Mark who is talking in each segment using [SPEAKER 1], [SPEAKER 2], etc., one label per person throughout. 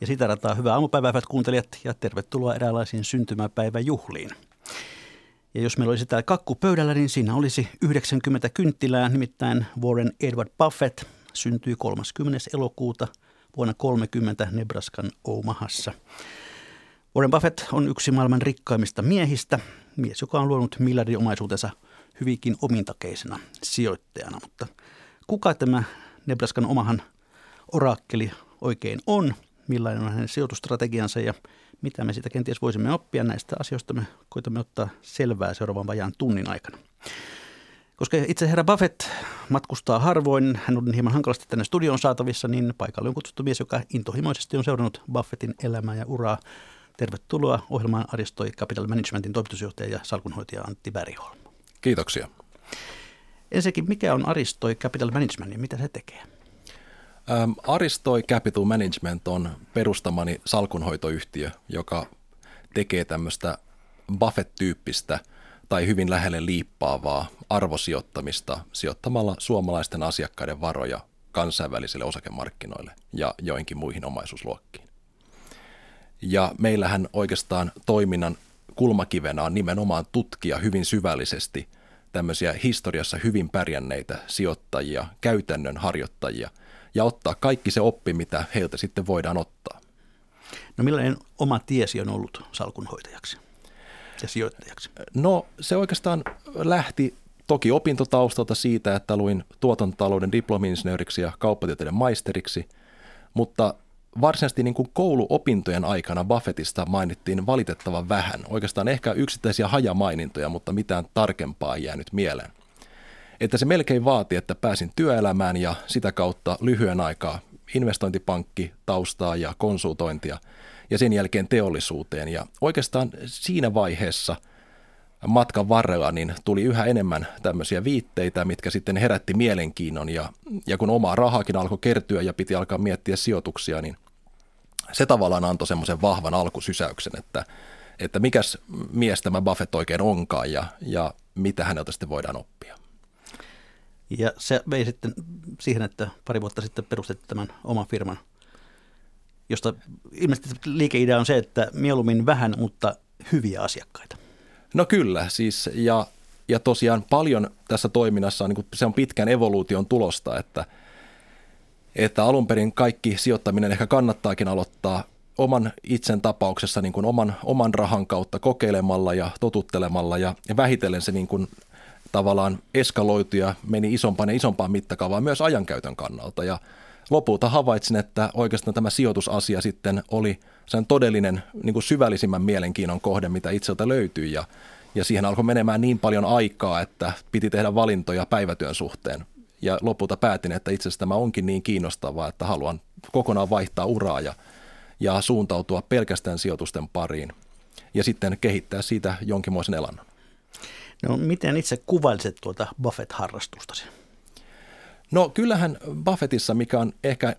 [SPEAKER 1] Ja sitä rataa hyvää aamupäivää, hyvät kuuntelijat, ja tervetuloa eräänlaisiin syntymäpäiväjuhliin. Ja jos meillä olisi täällä kakku pöydällä, niin siinä olisi 90 kynttilää, nimittäin Warren Edward Buffett syntyi 30. elokuuta vuonna 30 Nebraskan Omahassa. Warren Buffett on yksi maailman rikkaimmista miehistä, mies, joka on luonut miljardiomaisuutensa hyvinkin omintakeisena sijoittajana. Mutta kuka tämä Nebraskan Omahan orakkeli oikein on, millainen on hänen sijoitustrategiansa ja mitä me siitä kenties voisimme oppia näistä asioista. Me koitamme ottaa selvää seuraavan vajaan tunnin aikana. Koska itse herra Buffett matkustaa harvoin, hän on hieman hankalasti tänne studioon saatavissa, niin paikalle on kutsuttu mies, joka intohimoisesti on seurannut Buffettin elämää ja uraa. Tervetuloa ohjelmaan Aristoi Capital Managementin toimitusjohtaja ja salkunhoitaja Antti Bergholm.
[SPEAKER 2] Kiitoksia.
[SPEAKER 1] Ensinnäkin, mikä on Aristoi Capital Management ja mitä se tekee?
[SPEAKER 2] Ähm, Aristoi Capital Management on perustamani salkunhoitoyhtiö, joka tekee tämmöistä Buffett-tyyppistä tai hyvin lähelle liippaavaa arvosijoittamista sijoittamalla suomalaisten asiakkaiden varoja kansainvälisille osakemarkkinoille ja joinkin muihin omaisuusluokkiin. Ja meillähän oikeastaan toiminnan kulmakivenä on nimenomaan tutkia hyvin syvällisesti tämmöisiä historiassa hyvin pärjänneitä sijoittajia, käytännön harjoittajia – ja ottaa kaikki se oppi, mitä heiltä sitten voidaan ottaa.
[SPEAKER 1] No millainen oma tiesi on ollut salkunhoitajaksi ja sijoittajaksi?
[SPEAKER 2] No se oikeastaan lähti toki opintotaustalta siitä, että luin tuotantotalouden diplomi-insinööriksi ja kauppatieteiden maisteriksi, mutta varsinaisesti niin kuin kouluopintojen aikana Buffettista mainittiin valitettavan vähän. Oikeastaan ehkä yksittäisiä hajamainintoja, mutta mitään tarkempaa ei jäänyt mieleen että se melkein vaati, että pääsin työelämään ja sitä kautta lyhyen aikaa investointipankki taustaa ja konsultointia ja sen jälkeen teollisuuteen. Ja oikeastaan siinä vaiheessa matkan varrella niin tuli yhä enemmän tämmöisiä viitteitä, mitkä sitten herätti mielenkiinnon ja, ja kun omaa rahaakin alkoi kertyä ja piti alkaa miettiä sijoituksia, niin se tavallaan antoi semmoisen vahvan alkusysäyksen, että, että mikäs mies tämä Buffett oikein onkaan ja, ja mitä häneltä sitten voidaan oppia.
[SPEAKER 1] Ja se vei sitten siihen, että pari vuotta sitten perustettiin tämän oman firman, josta ilmeisesti liikeidea on se, että mieluummin vähän, mutta hyviä asiakkaita.
[SPEAKER 2] No kyllä, siis ja, ja tosiaan paljon tässä toiminnassa on, niin se on pitkän evoluution tulosta, että, että alun perin kaikki sijoittaminen ehkä kannattaakin aloittaa oman itsen tapauksessa niin kuin oman, oman rahan kautta kokeilemalla ja totuttelemalla ja, ja vähitellen se niin kuin tavallaan eskaloitu ja meni isompaan ja isompaan mittakaavaan myös ajankäytön kannalta. Ja lopulta havaitsin, että oikeastaan tämä sijoitusasia sitten oli sen todellinen niin kuin syvällisimmän mielenkiinnon kohde, mitä itseltä löytyi. Ja, ja siihen alkoi menemään niin paljon aikaa, että piti tehdä valintoja päivätyön suhteen. Ja lopulta päätin, että itse asiassa tämä onkin niin kiinnostavaa, että haluan kokonaan vaihtaa uraa ja, ja suuntautua pelkästään sijoitusten pariin ja sitten kehittää siitä jonkinmoisen elannon.
[SPEAKER 1] No, miten itse kuvailisit tuota Buffett-harrastustasi?
[SPEAKER 2] No kyllähän Buffettissa, mikä on ehkä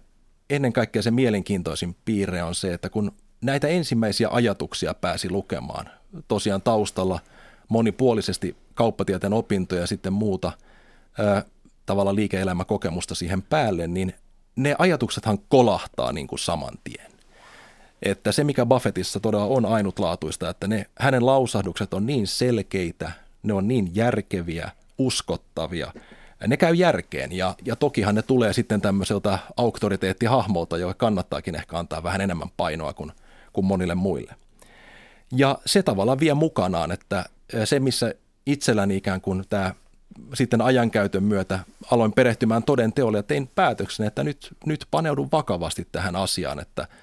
[SPEAKER 2] ennen kaikkea se mielenkiintoisin piirre on se, että kun näitä ensimmäisiä ajatuksia pääsi lukemaan, tosiaan taustalla monipuolisesti kauppatieteen opintoja ja sitten muuta ää, tavalla liike-elämäkokemusta siihen päälle, niin ne ajatuksethan kolahtaa niin kuin saman tien. Että se, mikä Buffettissa todella on ainutlaatuista, että ne, hänen lausahdukset on niin selkeitä, ne on niin järkeviä, uskottavia, ne käy järkeen ja, ja tokihan ne tulee sitten tämmöiseltä auktoriteettihahmolta, joka kannattaakin ehkä antaa vähän enemmän painoa kuin, kuin monille muille. Ja se tavallaan vie mukanaan, että se missä itselläni ikään kuin tämä sitten ajankäytön myötä aloin perehtymään toden teolle ja tein päätöksen, että nyt, nyt paneudun vakavasti tähän asiaan, että –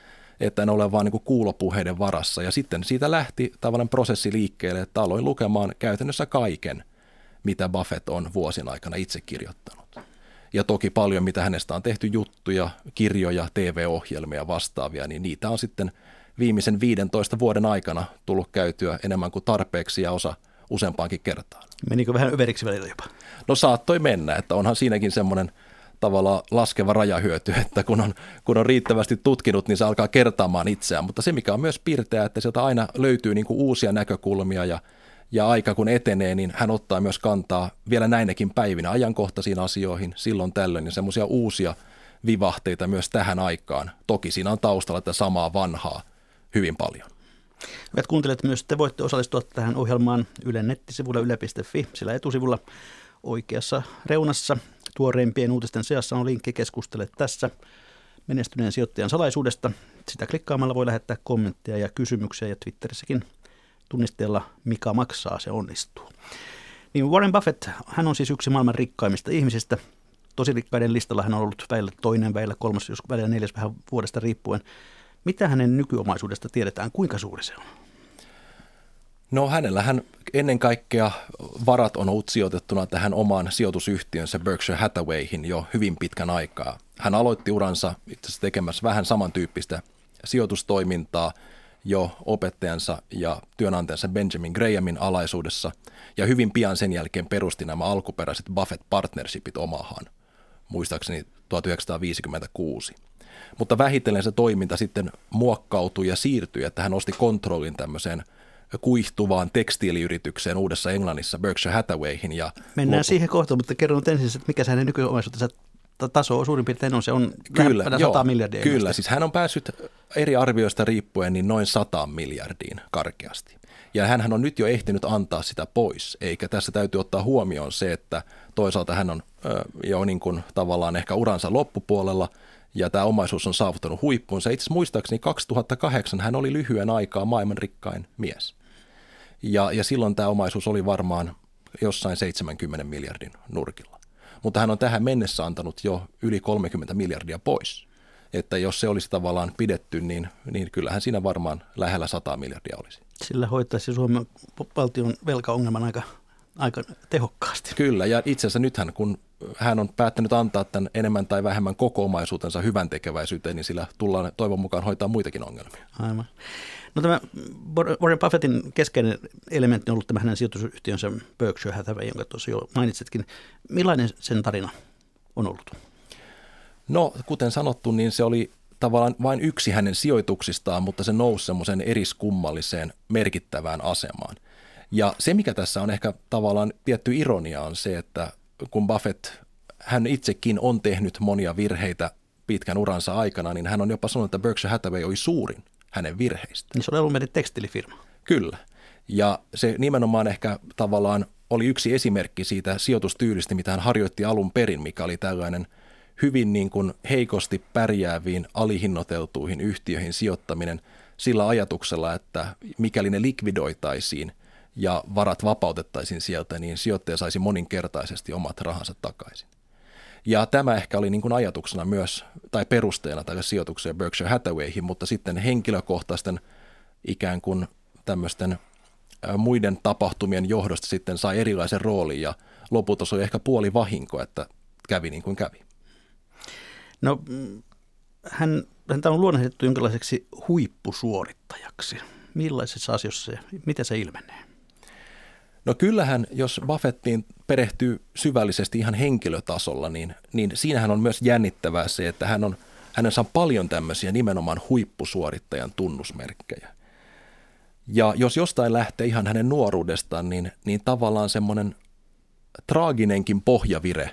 [SPEAKER 2] että en ole vain niin kuulopuheiden varassa. Ja sitten siitä lähti tavallaan prosessi liikkeelle, että aloin lukemaan käytännössä kaiken, mitä Buffett on vuosien aikana itse kirjoittanut. Ja toki paljon, mitä hänestä on tehty juttuja, kirjoja, TV-ohjelmia vastaavia, niin niitä on sitten viimeisen 15 vuoden aikana tullut käytyä enemmän kuin tarpeeksi ja osa useampaankin kertaan.
[SPEAKER 1] Menikö vähän överiksi välillä jopa?
[SPEAKER 2] No saattoi mennä, että onhan siinäkin semmoinen tavalla laskeva rajahyöty, että kun on, kun on riittävästi tutkinut, niin se alkaa kertaamaan itseään. Mutta se, mikä on myös piirteä, että sieltä aina löytyy niin kuin uusia näkökulmia ja, ja aika kun etenee, niin hän ottaa myös kantaa vielä näinäkin päivinä ajankohtaisiin asioihin silloin tällöin ja semmoisia uusia vivahteita myös tähän aikaan. Toki siinä on taustalla tätä samaa vanhaa hyvin paljon.
[SPEAKER 1] Hyvät kuuntelijat, myös te voitte osallistua tähän ohjelmaan Ylen nettisivulla yle.fi. Sillä etusivulla oikeassa reunassa tuoreimpien uutisten seassa on linkki keskustele tässä menestyneen sijoittajan salaisuudesta. Sitä klikkaamalla voi lähettää kommentteja ja kysymyksiä ja Twitterissäkin tunnisteella mikä maksaa, se onnistuu. Niin Warren Buffett, hän on siis yksi maailman rikkaimmista ihmisistä. Tosi rikkaiden listalla hän on ollut välillä toinen, välillä kolmas, jos välillä neljäs vähän vuodesta riippuen. Mitä hänen nykyomaisuudesta tiedetään, kuinka suuri se on?
[SPEAKER 2] No hänellähän ennen kaikkea varat on ollut sijoitettuna tähän omaan sijoitusyhtiönsä Berkshire Hathawayhin jo hyvin pitkän aikaa. Hän aloitti uransa itse asiassa tekemässä vähän samantyyppistä sijoitustoimintaa jo opettajansa ja työnantajansa Benjamin Grahamin alaisuudessa ja hyvin pian sen jälkeen perusti nämä alkuperäiset Buffett Partnershipit omahan, muistaakseni 1956. Mutta vähitellen se toiminta sitten muokkautui ja siirtyi, että hän osti kontrollin tämmöiseen kuihtuvaan tekstiiliyritykseen Uudessa Englannissa, Berkshire Hathawayhin. Ja
[SPEAKER 1] Mennään lopu... siihen kohtaan, mutta kerron nyt ensin, että mikä se hänen nykyomaisuutensa taso on suurin piirtein on, se on kyllä, 100 joo, miljardia.
[SPEAKER 2] Kyllä, ilmeisesti. siis hän on päässyt eri arvioista riippuen niin noin 100 miljardiin karkeasti. Ja hän on nyt jo ehtinyt antaa sitä pois, eikä tässä täytyy ottaa huomioon se, että toisaalta hän on jo niin kuin tavallaan ehkä uransa loppupuolella – ja tämä omaisuus on saavuttanut huippuunsa. Itse asiassa muistaakseni 2008 hän oli lyhyen aikaa maailman rikkain mies. Ja, ja silloin tämä omaisuus oli varmaan jossain 70 miljardin nurkilla. Mutta hän on tähän mennessä antanut jo yli 30 miljardia pois. Että jos se olisi tavallaan pidetty, niin, niin kyllähän siinä varmaan lähellä 100 miljardia olisi.
[SPEAKER 1] Sillä hoitaisi Suomen valtion velkaongelman aika, aika tehokkaasti.
[SPEAKER 2] Kyllä, ja itse asiassa nythän kun hän on päättänyt antaa tämän enemmän tai vähemmän koko omaisuutensa hyvän tekeväisyyteen, niin sillä tullaan toivon mukaan hoitaa muitakin ongelmia.
[SPEAKER 1] Aivan. No tämä Warren Buffettin keskeinen elementti on ollut tämä hänen sijoitusyhtiönsä Berkshire Hathaway, jonka tuossa jo mainitsitkin. Millainen sen tarina on ollut?
[SPEAKER 2] No, kuten sanottu, niin se oli tavallaan vain yksi hänen sijoituksistaan, mutta se nousi semmoisen eriskummalliseen merkittävään asemaan. Ja se, mikä tässä on ehkä tavallaan tietty ironia, on se, että kun Buffett, hän itsekin on tehnyt monia virheitä pitkän uransa aikana, niin hän on jopa sanonut, että Berkshire Hathaway oli suurin hänen virheistä.
[SPEAKER 1] Niin se oli ollut meidän tekstilifirma.
[SPEAKER 2] Kyllä. Ja se nimenomaan ehkä tavallaan oli yksi esimerkki siitä sijoitustyylistä, mitä hän harjoitti alun perin, mikä oli tällainen hyvin niin kuin heikosti pärjääviin, alihinnoiteltuihin yhtiöihin sijoittaminen sillä ajatuksella, että mikäli ne likvidoitaisiin, ja varat vapautettaisiin sieltä, niin sijoittaja saisi moninkertaisesti omat rahansa takaisin. Ja tämä ehkä oli niin kuin ajatuksena myös, tai perusteena tälle sijoitukseen Berkshire Hathawayhin, mutta sitten henkilökohtaisten ikään kuin tämmöisten muiden tapahtumien johdosta sitten sai erilaisen roolin ja lopulta se oli ehkä puoli vahinko, että kävi niin kuin kävi.
[SPEAKER 1] No hän, häntä on luonnehdittu jonkinlaiseksi huippusuorittajaksi. Millaisessa asiassa se, miten se ilmenee?
[SPEAKER 2] No kyllähän, jos Buffettiin perehtyy syvällisesti ihan henkilötasolla, niin, niin siinähän on myös jännittävää se, että hän on, hänessä on paljon tämmöisiä nimenomaan huippusuorittajan tunnusmerkkejä. Ja jos jostain lähtee ihan hänen nuoruudestaan, niin, niin tavallaan semmoinen traaginenkin pohjavire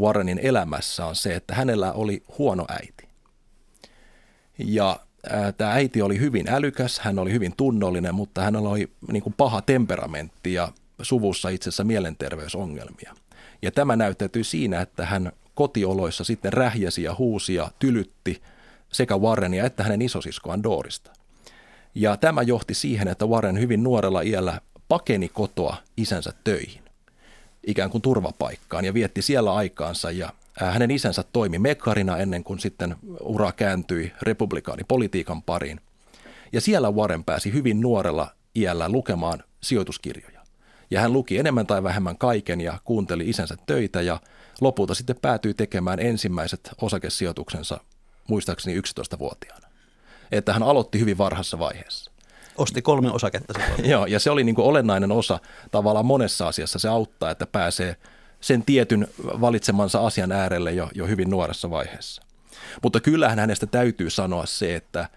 [SPEAKER 2] Warrenin elämässä on se, että hänellä oli huono äiti. Ja tämä äiti oli hyvin älykäs, hän oli hyvin tunnollinen, mutta hänellä oli niin kuin paha temperamentti ja suvussa itse asiassa mielenterveysongelmia. Ja tämä näyttäytyy siinä, että hän kotioloissa sitten rähjäsi ja huusi ja tylytti sekä Warrenia että hänen isosiskoaan Doorista. Ja tämä johti siihen, että Warren hyvin nuorella iällä pakeni kotoa isänsä töihin, ikään kuin turvapaikkaan, ja vietti siellä aikaansa. Ja hänen isänsä toimi mekarina ennen kuin sitten ura kääntyi republikaanipolitiikan pariin. Ja siellä Warren pääsi hyvin nuorella iällä lukemaan sijoituskirjoja. Ja hän luki enemmän tai vähemmän kaiken ja kuunteli isänsä töitä ja lopulta sitten päätyi tekemään ensimmäiset osakesijoituksensa muistaakseni 11-vuotiaana. että hän aloitti hyvin varhassa vaiheessa.
[SPEAKER 1] Osti kolme osaketta silloin.
[SPEAKER 2] Joo, ja se oli niin kuin olennainen osa tavallaan monessa asiassa. Se auttaa, että pääsee sen tietyn valitsemansa asian äärelle jo, jo hyvin nuoressa vaiheessa. Mutta kyllähän hänestä täytyy sanoa se, että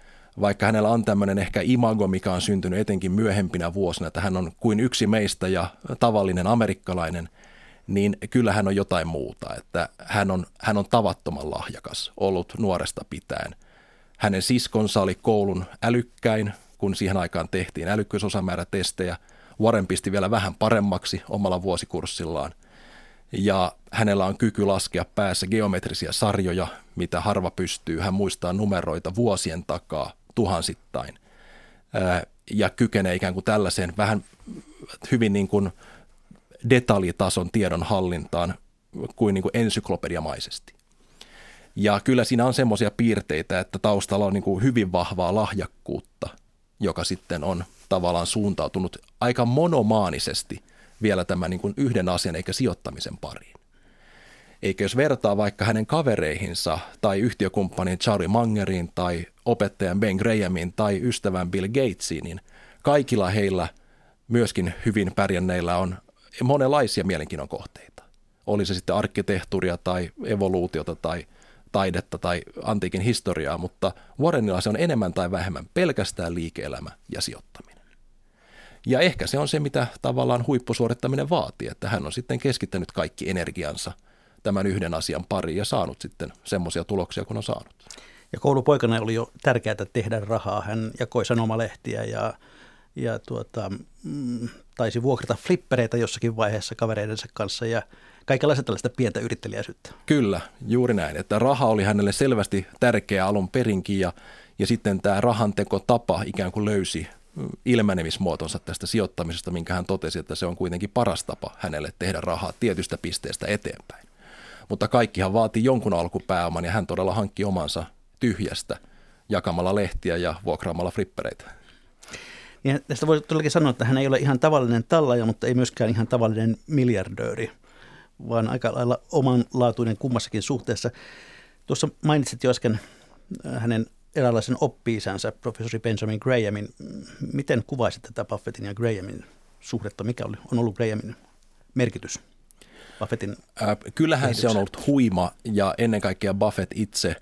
[SPEAKER 2] vaikka hänellä on tämmöinen ehkä imago, mikä on syntynyt etenkin myöhempinä vuosina, että hän on kuin yksi meistä ja tavallinen amerikkalainen, niin kyllä hän on jotain muuta. Että hän on, hän on tavattoman lahjakas ollut nuoresta pitäen. Hänen siskonsa oli koulun älykkäin, kun siihen aikaan tehtiin älykkyysosamäärätestejä. Warren pisti vielä vähän paremmaksi omalla vuosikurssillaan. Ja hänellä on kyky laskea päässä geometrisia sarjoja, mitä harva pystyy. Hän muistaa numeroita vuosien takaa tuhansittain. Ja kykenee ikään kuin tällaiseen vähän hyvin niin kuin detaljitason tiedon hallintaan kuin, niin kuin ensyklopediamaisesti. Ja kyllä siinä on semmoisia piirteitä, että taustalla on niin kuin hyvin vahvaa lahjakkuutta, joka sitten on tavallaan suuntautunut aika monomaanisesti vielä tämän niin kuin yhden asian eikä sijoittamisen pariin. Eikä jos vertaa vaikka hänen kavereihinsa tai yhtiökumppanin Charlie Mangeriin tai opettajan Ben Grahamiin tai ystävän Bill Gatesiin, niin kaikilla heillä myöskin hyvin pärjänneillä on monenlaisia mielenkiinnon kohteita. Oli se sitten arkkitehtuuria tai evoluutiota tai taidetta tai antiikin historiaa, mutta Warrenilla se on enemmän tai vähemmän pelkästään liike-elämä ja sijoittaminen. Ja ehkä se on se, mitä tavallaan huippusuorittaminen vaatii, että hän on sitten keskittänyt kaikki energiansa tämän yhden asian pariin ja saanut sitten semmoisia tuloksia, kun on saanut.
[SPEAKER 1] Ja koulupoikana oli jo tärkeää tehdä rahaa. Hän jakoi sanomalehtiä ja, ja tuota, mm, taisi vuokrata flippereitä jossakin vaiheessa kavereidensa kanssa ja kaikenlaista tällaista pientä yrittelijäisyyttä.
[SPEAKER 2] Kyllä, juuri näin. Että raha oli hänelle selvästi tärkeä alun perinkin ja, ja sitten tämä tapa ikään kuin löysi ilmenemismuotonsa tästä sijoittamisesta, minkä hän totesi, että se on kuitenkin paras tapa hänelle tehdä rahaa tietystä pisteestä eteenpäin. Mutta kaikkihan vaatii jonkun alkupääoman ja hän todella hankki omansa tyhjästä jakamalla lehtiä ja vuokraamalla flippereitä.
[SPEAKER 1] Ja tästä voi todellakin sanoa, että hän ei ole ihan tavallinen tallaja, mutta ei myöskään ihan tavallinen miljardööri, vaan aika lailla omanlaatuinen kummassakin suhteessa. Tuossa mainitsit jo äsken äh, hänen eräänlaisen oppi-isänsä, professori Benjamin Grahamin. Miten kuvaisit tätä Buffettin ja Grahamin suhdetta? Mikä oli, on ollut Grahamin merkitys Buffettin
[SPEAKER 2] äh, Kyllähän se on ollut huima ja ennen kaikkea Buffett itse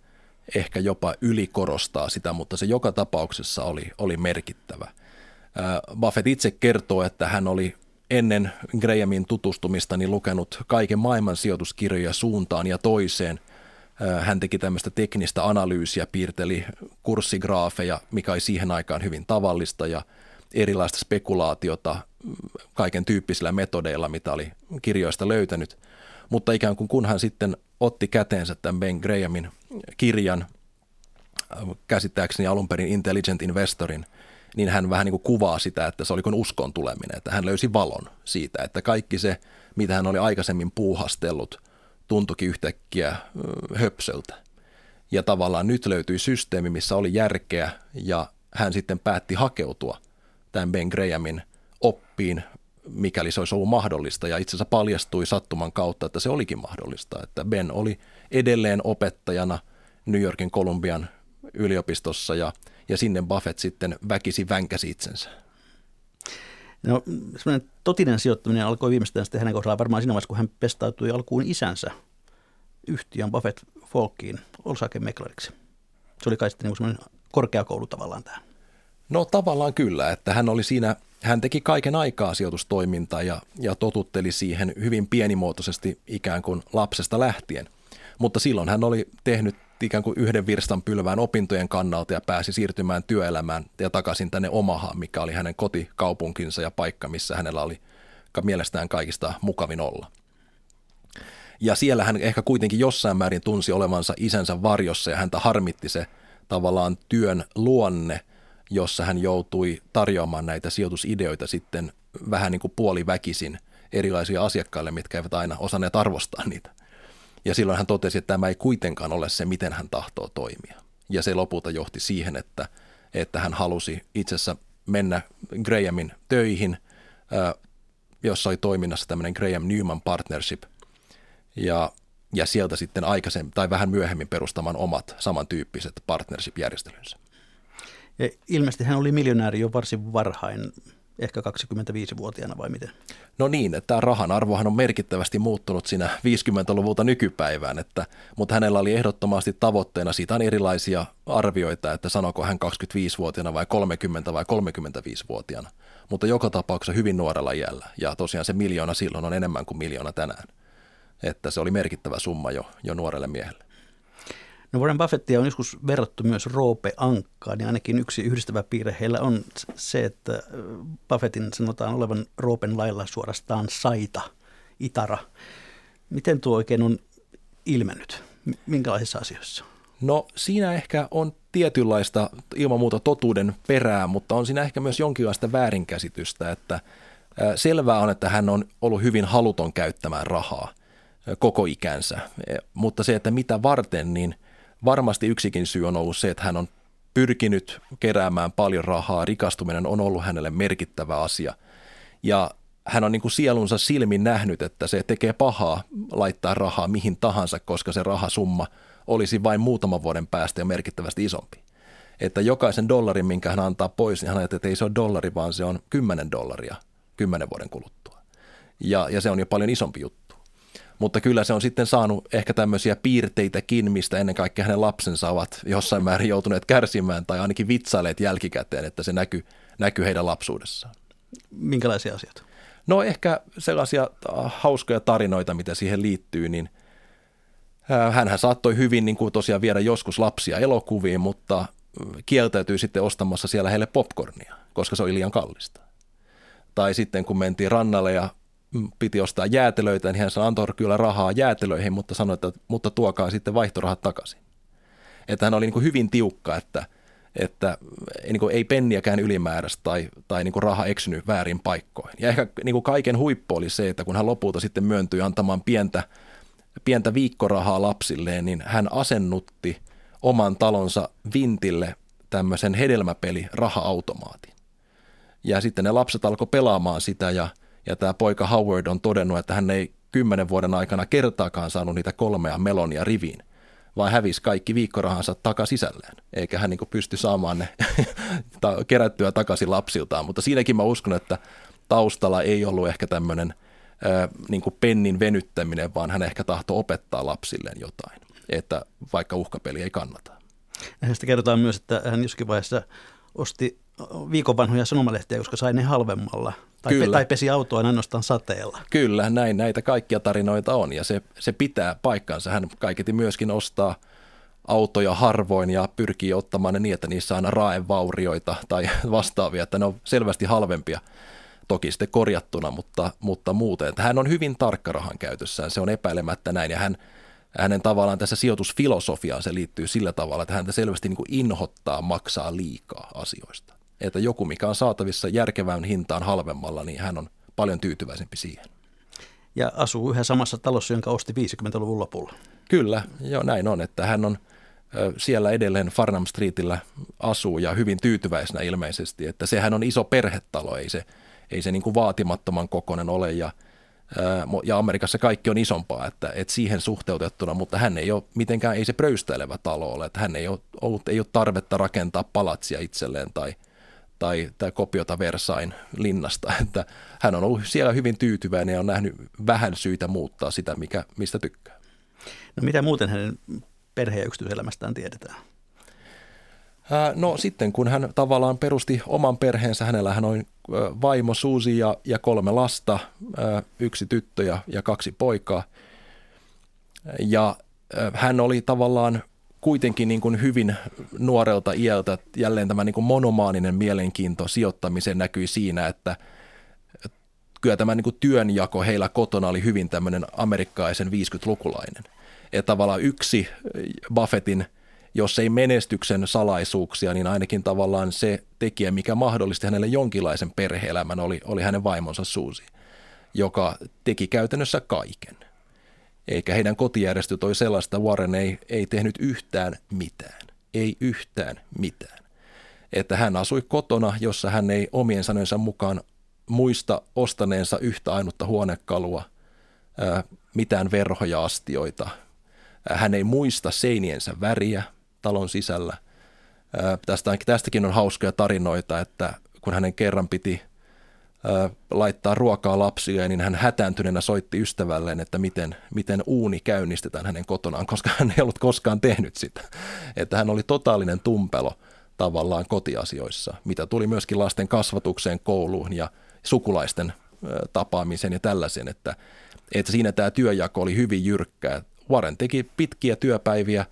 [SPEAKER 2] ehkä jopa ylikorostaa sitä, mutta se joka tapauksessa oli, oli merkittävä – Buffett itse kertoo, että hän oli ennen Grahamin tutustumista niin lukenut kaiken maailman sijoituskirjoja suuntaan ja toiseen. Hän teki tämmöistä teknistä analyysiä, piirteli kurssigraafeja, mikä oli siihen aikaan hyvin tavallista ja erilaista spekulaatiota kaiken tyyppisillä metodeilla, mitä oli kirjoista löytänyt. Mutta ikään kuin kun hän sitten otti käteensä tämän Ben Grahamin kirjan, käsittääkseni alun perin Intelligent Investorin – niin hän vähän niin kuin kuvaa sitä, että se oli kuin uskon tuleminen, että hän löysi valon siitä, että kaikki se, mitä hän oli aikaisemmin puuhastellut, tuntuikin yhtäkkiä höpsöltä. Ja tavallaan nyt löytyi systeemi, missä oli järkeä ja hän sitten päätti hakeutua tämän Ben Grahamin oppiin, mikäli se olisi ollut mahdollista. Ja itse asiassa paljastui sattuman kautta, että se olikin mahdollista. Että Ben oli edelleen opettajana New Yorkin Kolumbian yliopistossa ja – ja sinne Buffett sitten väkisi vänkäsi itsensä.
[SPEAKER 1] No semmoinen totinen sijoittaminen alkoi viimeistään sitten hänen kohdallaan varmaan siinä vaiheessa, kun hän pestautui alkuun isänsä yhtiön Buffett Folkiin osakemeklariksi. Se oli kai sitten niin semmoinen korkeakoulu tavallaan tämä.
[SPEAKER 2] No tavallaan kyllä, että hän oli siinä, hän teki kaiken aikaa sijoitustoimintaa ja, ja totutteli siihen hyvin pienimuotoisesti ikään kuin lapsesta lähtien. Mutta silloin hän oli tehnyt ikään kuin yhden virstan pylvään opintojen kannalta ja pääsi siirtymään työelämään ja takaisin tänne Omahaan, mikä oli hänen kotikaupunkinsa ja paikka, missä hänellä oli mielestään kaikista mukavin olla. Ja siellä hän ehkä kuitenkin jossain määrin tunsi olevansa isänsä varjossa ja häntä harmitti se tavallaan työn luonne, jossa hän joutui tarjoamaan näitä sijoitusideoita sitten vähän niin kuin puoliväkisin erilaisia asiakkaille, mitkä eivät aina osanneet arvostaa niitä. Ja silloin hän totesi, että tämä ei kuitenkaan ole se, miten hän tahtoo toimia. Ja se lopulta johti siihen, että, että hän halusi itse asiassa mennä Grahamin töihin, jossa oli toiminnassa tämmöinen Graham Newman Partnership. Ja, ja sieltä sitten aikaisemmin tai vähän myöhemmin perustamaan omat samantyyppiset partnership-järjestelynsä.
[SPEAKER 1] Ja ilmeisesti hän oli miljonääri jo varsin varhain, ehkä 25-vuotiaana vai miten?
[SPEAKER 2] No niin, että tämä rahan arvohan on merkittävästi muuttunut siinä 50-luvulta nykypäivään, että, mutta hänellä oli ehdottomasti tavoitteena, siitä on erilaisia arvioita, että sanoko hän 25-vuotiaana vai 30 vai 35-vuotiaana, mutta joka tapauksessa hyvin nuorella iällä ja tosiaan se miljoona silloin on enemmän kuin miljoona tänään, että se oli merkittävä summa jo, jo nuorelle miehelle.
[SPEAKER 1] No Warren Buffettia on joskus verrattu myös Roope Ankkaan, ja ainakin yksi yhdistävä piirre heillä on se, että Buffettin sanotaan olevan Roopen lailla suorastaan saita, itara. Miten tuo oikein on ilmennyt? Minkälaisissa asioissa?
[SPEAKER 2] No siinä ehkä on tietynlaista ilman muuta totuuden perää, mutta on siinä ehkä myös jonkinlaista väärinkäsitystä, että selvää on, että hän on ollut hyvin haluton käyttämään rahaa koko ikänsä, mutta se, että mitä varten, niin – varmasti yksikin syy on ollut se, että hän on pyrkinyt keräämään paljon rahaa, rikastuminen on ollut hänelle merkittävä asia. Ja hän on niin kuin sielunsa silmin nähnyt, että se tekee pahaa laittaa rahaa mihin tahansa, koska se rahasumma olisi vain muutaman vuoden päästä ja merkittävästi isompi. Että jokaisen dollarin, minkä hän antaa pois, niin hän ajattelee, että ei se ole dollari, vaan se on 10 dollaria kymmenen vuoden kuluttua. Ja, ja se on jo paljon isompi juttu. Mutta kyllä se on sitten saanut ehkä tämmöisiä piirteitäkin, mistä ennen kaikkea hänen lapsensa ovat jossain määrin joutuneet kärsimään tai ainakin vitsaileet jälkikäteen, että se näkyy, näkyy heidän lapsuudessaan.
[SPEAKER 1] Minkälaisia asioita?
[SPEAKER 2] No ehkä sellaisia äh, hauskoja tarinoita, mitä siihen liittyy, niin äh, hänhän saattoi hyvin niin kuin tosiaan viedä joskus lapsia elokuviin, mutta äh, kieltäytyi sitten ostamassa siellä heille popcornia, koska se oli liian kallista. Tai sitten kun mentiin rannalle ja piti ostaa jäätelöitä, niin hän sanoi, antoi kyllä rahaa jäätelöihin, mutta sanoi, että mutta tuokaa sitten vaihtorahat takaisin. Että hän oli niin kuin hyvin tiukka, että, että niin kuin ei penniäkään ylimääräistä tai, tai niin kuin raha eksynyt väärin paikkoihin. Ja ehkä niin kuin kaiken huippu oli se, että kun hän lopulta sitten myöntyi antamaan pientä, pientä viikkorahaa lapsilleen, niin hän asennutti oman talonsa vintille tämmöisen hedelmäpeli raha-automaatin. Ja sitten ne lapset alkoi pelaamaan sitä ja – ja tämä poika Howard on todennut, että hän ei kymmenen vuoden aikana kertaakaan saanut niitä kolmea melonia riviin, vaan hävisi kaikki viikkorahansa takasisälleen, eikä hän niin pysty saamaan ne kerättyä takaisin lapsiltaan. Mutta siinäkin mä uskon, että taustalla ei ollut ehkä tämmöinen niin pennin venyttäminen, vaan hän ehkä tahto opettaa lapsilleen jotain, että vaikka uhkapeli ei kannata.
[SPEAKER 1] Hänestä kerrotaan myös, että hän jossakin vaiheessa osti viikon vanhoja sanomalehtiä, koska sai ne halvemmalla. Tai, Kyllä. tai pesi autoa ainoastaan sateella.
[SPEAKER 2] Kyllä, näin näitä kaikkia tarinoita on ja se, se pitää paikkansa. Hän kaiketi myöskin ostaa autoja harvoin ja pyrkii ottamaan ne niin, että niissä on raevaurioita tai vastaavia, että ne on selvästi halvempia toki sitten korjattuna, mutta, mutta muuten. Että hän on hyvin tarkka rahan käytössään, se on epäilemättä näin ja hän, hänen tavallaan tässä sijoitusfilosofiaan se liittyy sillä tavalla, että häntä selvästi niin kuin inhottaa maksaa liikaa asioista että joku, mikä on saatavissa järkevään hintaan halvemmalla, niin hän on paljon tyytyväisempi siihen.
[SPEAKER 1] Ja asuu yhä samassa talossa, jonka osti 50-luvun lopulla.
[SPEAKER 2] Kyllä, joo näin on, että hän on siellä edelleen Farnham Streetillä asuu ja hyvin tyytyväisenä ilmeisesti, että sehän on iso perhetalo, ei se, ei se niin kuin vaatimattoman kokonen ole ja, ja Amerikassa kaikki on isompaa, että, että siihen suhteutettuna, mutta hän ei ole mitenkään, ei se pröystäilevä talo ole, että hän ei ole, ollut, ei ole tarvetta rakentaa palatsia itselleen tai – tai, tai kopiota Versain linnasta, että hän on ollut siellä hyvin tyytyväinen ja on nähnyt vähän syitä muuttaa sitä, mikä, mistä tykkää.
[SPEAKER 1] No mitä muuten hänen perhe- ja yksityiselämästään tiedetään?
[SPEAKER 2] No sitten kun hän tavallaan perusti oman perheensä, hänellä hän on vaimo Suusi ja, ja kolme lasta, yksi tyttö ja, ja kaksi poikaa. Ja hän oli tavallaan kuitenkin niin kuin hyvin nuorelta iältä jälleen tämä niin kuin monomaaninen mielenkiinto sijoittamiseen näkyi siinä, että kyllä tämä niin kuin työnjako heillä kotona oli hyvin tämmöinen amerikkaisen 50-lukulainen. Että tavallaan yksi Buffettin, jos ei menestyksen salaisuuksia, niin ainakin tavallaan se tekijä, mikä mahdollisti hänelle jonkinlaisen perheelämän, oli, oli hänen vaimonsa Suusi, joka teki käytännössä kaiken eikä heidän kotijärjestöt oli sellaista, Warren ei, ei tehnyt yhtään mitään. Ei yhtään mitään. Että hän asui kotona, jossa hän ei omien sanojensa mukaan muista ostaneensa yhtä ainutta huonekalua, ää, mitään verhoja astioita. Hän ei muista seiniensä väriä talon sisällä. Tästä, tästäkin on hauskoja tarinoita, että kun hänen kerran piti laittaa ruokaa lapsille, niin hän hätääntyneenä soitti ystävälleen, että miten, miten uuni käynnistetään hänen kotonaan, koska hän ei ollut koskaan tehnyt sitä. Että hän oli totaalinen tumpelo tavallaan kotiasioissa, mitä tuli myöskin lasten kasvatukseen, kouluun ja sukulaisten tapaamiseen ja tällaisen, että, että siinä tämä työjako oli hyvin jyrkkää. Warren teki pitkiä työpäiviä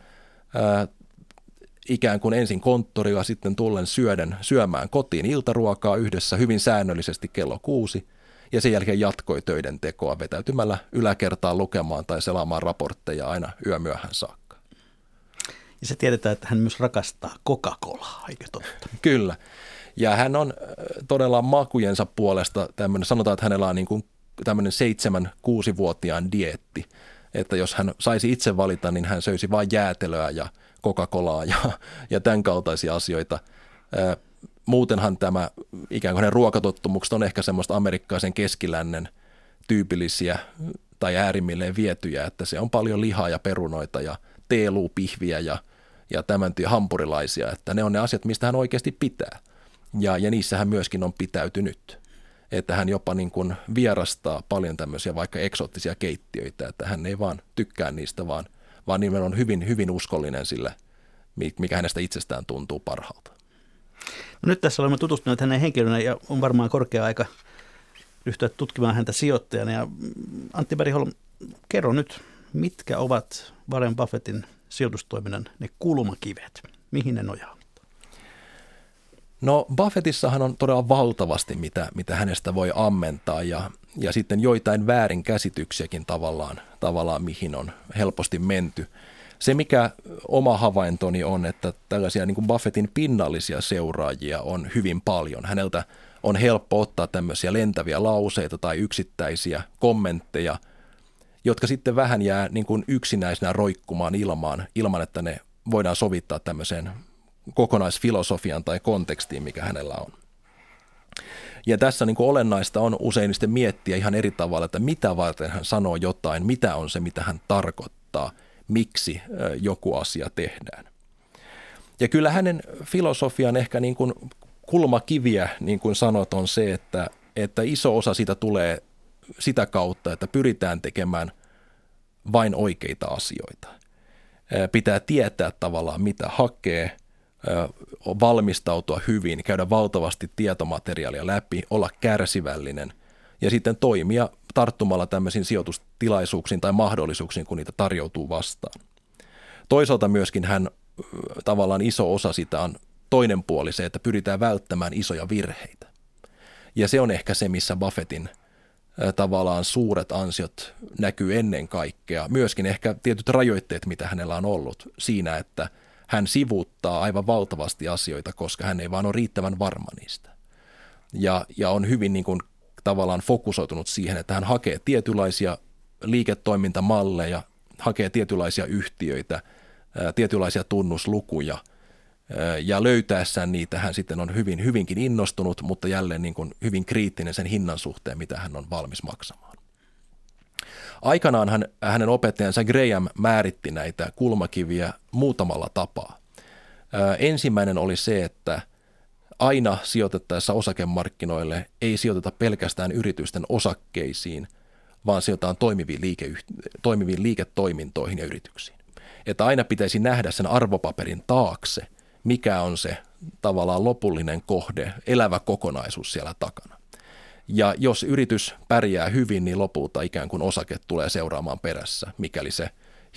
[SPEAKER 2] ikään kuin ensin konttorilla, sitten tullen syöden, syömään kotiin iltaruokaa yhdessä hyvin säännöllisesti kello kuusi, ja sen jälkeen jatkoi töiden tekoa vetäytymällä yläkertaan lukemaan tai selaamaan raportteja aina yömyöhään saakka.
[SPEAKER 1] Ja se tiedetään, että hän myös rakastaa Coca-Colaa, eikö totta?
[SPEAKER 2] Kyllä. Ja hän on todella makujensa puolesta tämmöinen, sanotaan, että hänellä on niin kuin tämmöinen seitsemän, kuusi-vuotiaan dietti. Että jos hän saisi itse valita, niin hän söisi vain jäätelöä ja Coca-Colaa ja, ja tämän kaltaisia asioita. Muutenhan tämä ikään kuin ruokatottumukset on ehkä semmoista amerikkaisen keskilännen tyypillisiä tai äärimmilleen vietyjä, että se on paljon lihaa ja perunoita ja teeluupihviä ja, ja tämän työ hampurilaisia, että ne on ne asiat, mistä hän oikeasti pitää. Ja, ja niissä hän myöskin on pitäytynyt. Että hän jopa niin kuin vierastaa paljon tämmöisiä vaikka eksoottisia keittiöitä, että hän ei vaan tykkää niistä, vaan, vaan nimenomaan on hyvin, hyvin uskollinen sille, mikä hänestä itsestään tuntuu parhaalta.
[SPEAKER 1] No nyt tässä olemme tutustuneet hänen henkilönä ja on varmaan korkea aika ryhtyä tutkimaan häntä sijoittajana. Ja Antti Bergholm, kerro nyt, mitkä ovat Warren Buffettin sijoitustoiminnan ne kulmakivet? Mihin ne nojaa?
[SPEAKER 2] No Buffettissahan on todella valtavasti, mitä, mitä hänestä voi ammentaa ja, ja sitten joitain väärinkäsityksiäkin tavallaan, tavallaan, mihin on helposti menty. Se, mikä oma havaintoni on, että tällaisia niin kuin Buffettin pinnallisia seuraajia on hyvin paljon. Häneltä on helppo ottaa tämmöisiä lentäviä lauseita tai yksittäisiä kommentteja, jotka sitten vähän jää niin kuin yksinäisenä roikkumaan ilmaan, ilman että ne voidaan sovittaa tämmöiseen kokonaisfilosofian tai kontekstiin, mikä hänellä on. Ja tässä niin kuin olennaista on usein sitten miettiä ihan eri tavalla, että mitä varten hän sanoo jotain, mitä on se, mitä hän tarkoittaa, miksi joku asia tehdään. Ja kyllä hänen filosofian ehkä niin kuin kulmakiviä, niin kuin sanot, on se, että, että iso osa sitä tulee sitä kautta, että pyritään tekemään vain oikeita asioita. Pitää tietää tavallaan, mitä hakee – valmistautua hyvin, käydä valtavasti tietomateriaalia läpi, olla kärsivällinen ja sitten toimia tarttumalla tämmöisiin sijoitustilaisuuksiin tai mahdollisuuksiin, kun niitä tarjoutuu vastaan. Toisaalta myöskin hän tavallaan iso osa sitä on toinen puoli se, että pyritään välttämään isoja virheitä. Ja se on ehkä se, missä Buffettin tavallaan suuret ansiot näkyy ennen kaikkea. Myöskin ehkä tietyt rajoitteet, mitä hänellä on ollut siinä, että – hän sivuuttaa aivan valtavasti asioita, koska hän ei vaan ole riittävän varma niistä. Ja, ja on hyvin niin kuin tavallaan fokusoitunut siihen, että hän hakee tietynlaisia liiketoimintamalleja, hakee tietynlaisia yhtiöitä, tietynlaisia tunnuslukuja – ja löytäessään niitä hän sitten on hyvin, hyvinkin innostunut, mutta jälleen niin kuin hyvin kriittinen sen hinnan suhteen, mitä hän on valmis maksamaan. Aikanaan hän, hänen opettajansa Graham määritti näitä kulmakiviä muutamalla tapaa. Ö, ensimmäinen oli se, että aina sijoitettaessa osakemarkkinoille ei sijoiteta pelkästään yritysten osakkeisiin, vaan sijoitetaan toimiviin, liikeyht- toimiviin liiketoimintoihin ja yrityksiin. Että aina pitäisi nähdä sen arvopaperin taakse, mikä on se tavallaan lopullinen kohde, elävä kokonaisuus siellä takana. Ja jos yritys pärjää hyvin, niin lopulta ikään kuin osake tulee seuraamaan perässä, mikäli se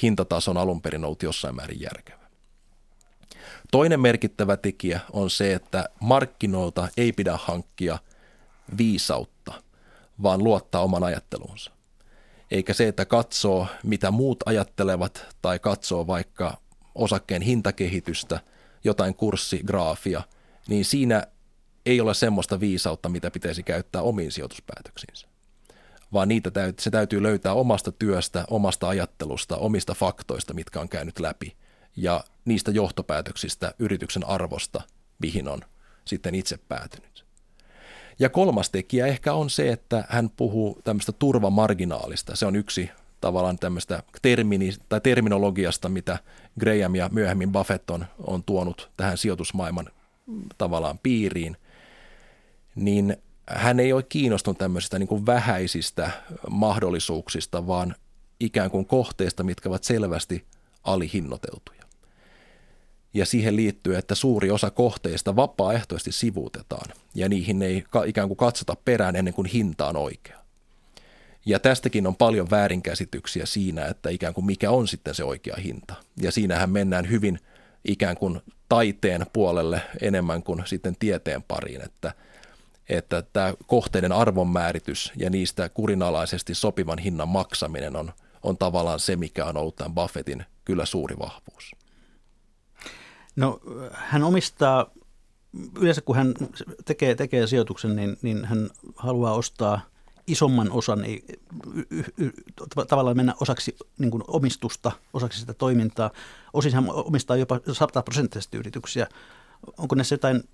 [SPEAKER 2] hintataso on alun perin ollut jossain määrin järkevä. Toinen merkittävä tekijä on se, että markkinoilta ei pidä hankkia viisautta, vaan luottaa oman ajattelunsa. Eikä se, että katsoo mitä muut ajattelevat tai katsoo vaikka osakkeen hintakehitystä, jotain kurssigraafia, niin siinä ei ole semmoista viisautta, mitä pitäisi käyttää omiin sijoituspäätöksiinsä. Vaan niitä täytyy, se täytyy löytää omasta työstä, omasta ajattelusta, omista faktoista, mitkä on käynyt läpi, ja niistä johtopäätöksistä, yrityksen arvosta, mihin on sitten itse päätynyt. Ja kolmas tekijä ehkä on se, että hän puhuu tämmöistä turvamarginaalista. Se on yksi tavallaan tämmöistä termini, tai terminologiasta, mitä Graham ja myöhemmin Buffett on, on tuonut tähän sijoitusmaailman tavallaan piiriin, niin hän ei ole kiinnostunut tämmöisistä niin kuin vähäisistä mahdollisuuksista, vaan ikään kuin kohteista, mitkä ovat selvästi alihinnoiteltuja. Ja siihen liittyy, että suuri osa kohteista vapaaehtoisesti sivuutetaan ja niihin ei ikään kuin katsota perään ennen kuin hinta on oikea. Ja tästäkin on paljon väärinkäsityksiä siinä, että ikään kuin mikä on sitten se oikea hinta. Ja siinähän mennään hyvin ikään kuin taiteen puolelle enemmän kuin sitten tieteen pariin, että, että tämä kohteiden arvonmääritys ja niistä kurinalaisesti sopivan hinnan maksaminen on, on tavallaan se, mikä on ollut tämän Buffettin kyllä suuri vahvuus.
[SPEAKER 1] No hän omistaa, yleensä kun hän tekee, tekee sijoituksen, niin, niin hän haluaa ostaa – isomman osan, niin y, y, tavallaan mennä osaksi niin kuin omistusta, osaksi sitä toimintaa. Osin hän omistaa jopa 100 prosenttisesti yrityksiä. Onko näissä jotain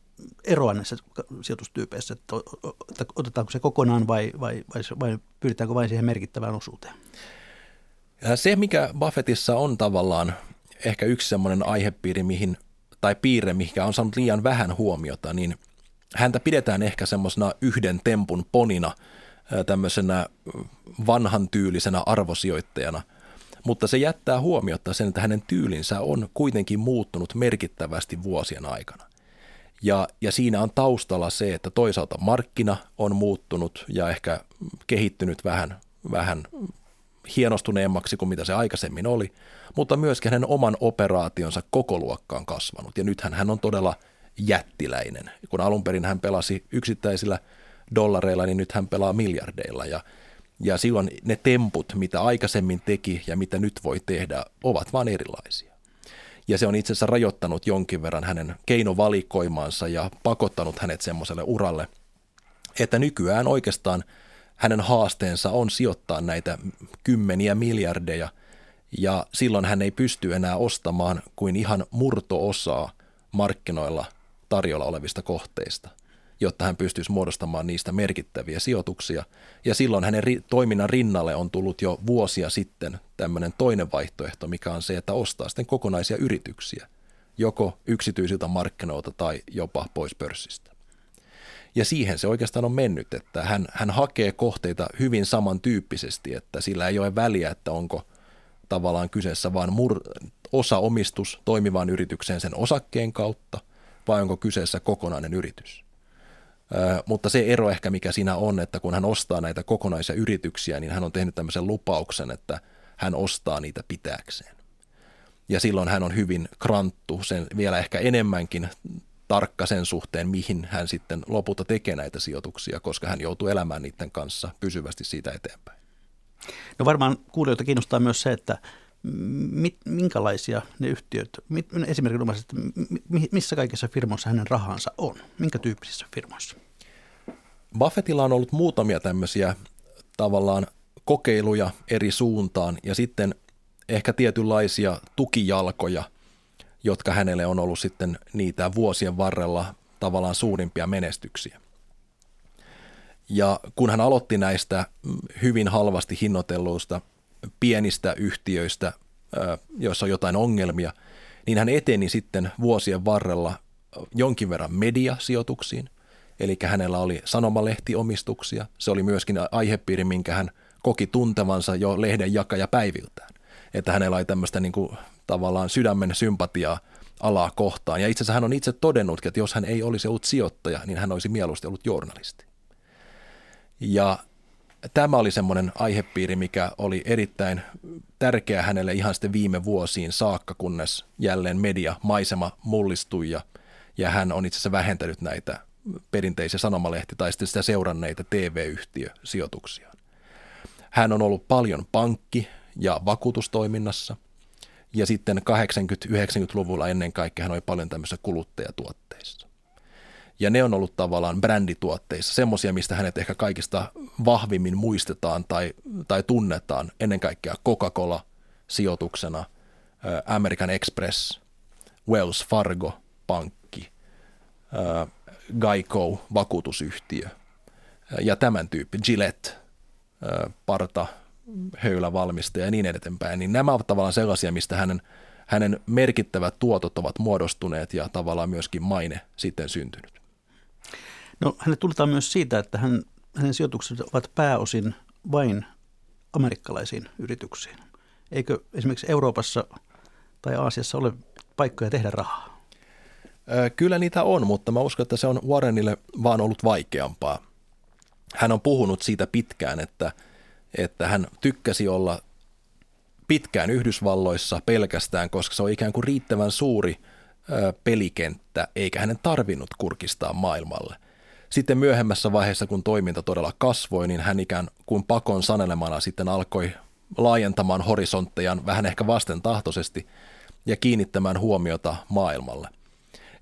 [SPEAKER 1] eroa näissä sijoitustyypeissä, että otetaanko se kokonaan vai, vai, vai, vai pyritäänkö vain siihen merkittävään osuuteen?
[SPEAKER 2] Se, mikä Buffettissa on tavallaan ehkä yksi semmoinen aihepiiri, mihin, tai piirre, mikä on saanut liian vähän huomiota, niin häntä pidetään ehkä semmoisena yhden tempun ponina – tämmöisenä vanhan tyylisenä arvosijoittajana, mutta se jättää huomiota sen, että hänen tyylinsä on kuitenkin muuttunut merkittävästi vuosien aikana. Ja, ja siinä on taustalla se, että toisaalta markkina on muuttunut ja ehkä kehittynyt vähän, vähän hienostuneemmaksi kuin mitä se aikaisemmin oli, mutta myöskin hänen oman operaationsa koko luokka on kasvanut. Ja nythän hän on todella jättiläinen. Kun alun perin hän pelasi yksittäisillä – dollareilla, niin nyt hän pelaa miljardeilla ja, ja silloin ne temput, mitä aikaisemmin teki ja mitä nyt voi tehdä, ovat vain erilaisia. Ja se on itse asiassa rajoittanut jonkin verran hänen keinovalikoimaansa ja pakottanut hänet semmoiselle uralle, että nykyään oikeastaan hänen haasteensa on sijoittaa näitä kymmeniä miljardeja. Ja silloin hän ei pysty enää ostamaan kuin ihan murto-osaa markkinoilla tarjolla olevista kohteista – jotta hän pystyisi muodostamaan niistä merkittäviä sijoituksia. Ja silloin hänen ri- toiminnan rinnalle on tullut jo vuosia sitten tämmöinen toinen vaihtoehto, mikä on se, että ostaa sitten kokonaisia yrityksiä, joko yksityisiltä markkinoilta tai jopa pois pörssistä. Ja siihen se oikeastaan on mennyt, että hän, hän hakee kohteita hyvin samantyyppisesti, että sillä ei ole väliä, että onko tavallaan kyseessä vain mur- osa omistus toimivaan yritykseen sen osakkeen kautta, vai onko kyseessä kokonainen yritys mutta se ero ehkä, mikä siinä on, että kun hän ostaa näitä kokonaisia yrityksiä, niin hän on tehnyt tämmöisen lupauksen, että hän ostaa niitä pitääkseen. Ja silloin hän on hyvin kranttu, sen vielä ehkä enemmänkin tarkka sen suhteen, mihin hän sitten lopulta tekee näitä sijoituksia, koska hän joutuu elämään niiden kanssa pysyvästi siitä eteenpäin.
[SPEAKER 1] No varmaan kuulijoita kiinnostaa myös se, että mit, minkälaisia ne yhtiöt, mit, esimerkiksi missä kaikissa firmoissa hänen rahansa on, minkä tyyppisissä firmoissa?
[SPEAKER 2] Buffettilla on ollut muutamia tämmöisiä tavallaan kokeiluja eri suuntaan ja sitten ehkä tietynlaisia tukijalkoja, jotka hänelle on ollut sitten niitä vuosien varrella tavallaan suurimpia menestyksiä. Ja kun hän aloitti näistä hyvin halvasti hinnoitelluista pienistä yhtiöistä, joissa on jotain ongelmia, niin hän eteni sitten vuosien varrella jonkin verran mediasijoituksiin. Eli hänellä oli sanomalehtiomistuksia. Se oli myöskin aihepiiri, minkä hän koki tuntevansa jo lehden jakaja päiviltään. Että hänellä oli tämmöistä niin kuin, tavallaan sydämen sympatiaa alaa kohtaan. Ja itse asiassa hän on itse todennutkin, että jos hän ei olisi ollut sijoittaja, niin hän olisi mieluusti ollut journalisti. Ja tämä oli semmoinen aihepiiri, mikä oli erittäin tärkeä hänelle ihan sitten viime vuosiin saakka, kunnes jälleen media maisema mullistui ja, ja hän on itse asiassa vähentänyt näitä perinteisiä sanomalehti- tai sitten sitä seuranneita TV-yhtiösijoituksia. Hän on ollut paljon pankki- ja vakuutustoiminnassa ja sitten 80-90-luvulla ennen kaikkea hän oli paljon tämmöisissä kuluttajatuotteissa. Ja ne on ollut tavallaan brändituotteissa, semmoisia, mistä hänet ehkä kaikista vahvimmin muistetaan tai, tai tunnetaan, ennen kaikkea Coca-Cola sijoituksena, American Express, Wells Fargo pankki, Geico vakuutusyhtiö ja tämän tyyppi, Gillette, parta, höylävalmistaja ja niin eteenpäin, niin nämä ovat tavallaan sellaisia, mistä hänen, hänen merkittävät tuotot ovat muodostuneet ja tavallaan myöskin maine sitten syntynyt.
[SPEAKER 1] No hänet tunnetaan myös siitä, että hän, hänen sijoituksensa ovat pääosin vain amerikkalaisiin yrityksiin. Eikö esimerkiksi Euroopassa tai Aasiassa ole paikkoja tehdä rahaa?
[SPEAKER 2] Kyllä niitä on, mutta mä uskon, että se on Warrenille vaan ollut vaikeampaa. Hän on puhunut siitä pitkään, että, että hän tykkäsi olla pitkään Yhdysvalloissa pelkästään, koska se on ikään kuin riittävän suuri pelikenttä, eikä hänen tarvinnut kurkistaa maailmalle. Sitten myöhemmässä vaiheessa, kun toiminta todella kasvoi, niin hän ikään kuin pakon sanelemana sitten alkoi laajentamaan horisonttejaan vähän ehkä vastentahtoisesti ja kiinnittämään huomiota maailmalle.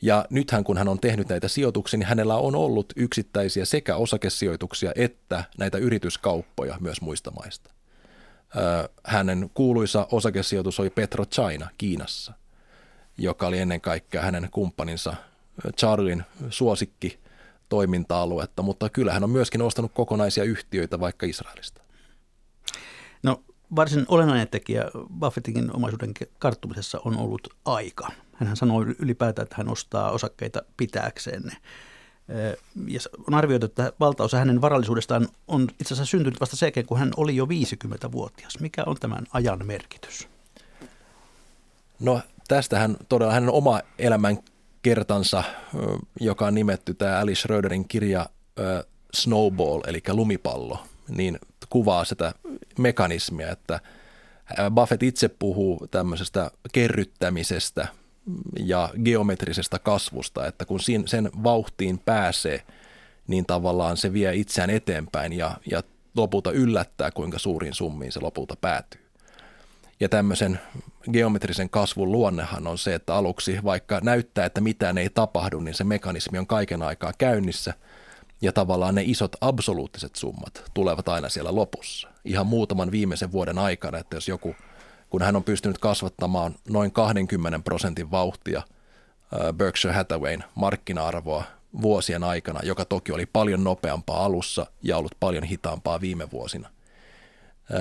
[SPEAKER 2] Ja nythän kun hän on tehnyt näitä sijoituksia, niin hänellä on ollut yksittäisiä sekä osakesijoituksia että näitä yrityskauppoja myös muista maista. Hänen kuuluisa osakesijoitus oli Petro China Kiinassa, joka oli ennen kaikkea hänen kumppaninsa Charlin suosikki toiminta-aluetta, mutta kyllä hän on myöskin ostanut kokonaisia yhtiöitä vaikka Israelista.
[SPEAKER 1] No varsin olennainen tekijä Buffettin omaisuuden karttumisessa on ollut aika. Hän sanoi ylipäätään, että hän ostaa osakkeita pitääkseen ne. Ja on arvioitu, että valtaosa hänen varallisuudestaan on itse asiassa syntynyt vasta sen kun hän oli jo 50-vuotias. Mikä on tämän ajan merkitys?
[SPEAKER 2] No tästähän todella hänen oma elämän kertansa, joka on nimetty tämä Alice Schröderin kirja Snowball, eli lumipallo, niin kuvaa sitä mekanismia, että Buffett itse puhuu tämmöisestä kerryttämisestä ja geometrisesta kasvusta, että kun sen vauhtiin pääsee, niin tavallaan se vie itseään eteenpäin ja, ja lopulta yllättää, kuinka suuriin summiin se lopulta päätyy. Ja tämmöisen geometrisen kasvun luonnehan on se, että aluksi vaikka näyttää, että mitään ei tapahdu, niin se mekanismi on kaiken aikaa käynnissä – ja tavallaan ne isot absoluuttiset summat tulevat aina siellä lopussa. Ihan muutaman viimeisen vuoden aikana, että jos joku, kun hän on pystynyt kasvattamaan noin 20 prosentin vauhtia Berkshire Hathawayn markkina-arvoa vuosien aikana, joka toki oli paljon nopeampaa alussa ja ollut paljon hitaampaa viime vuosina.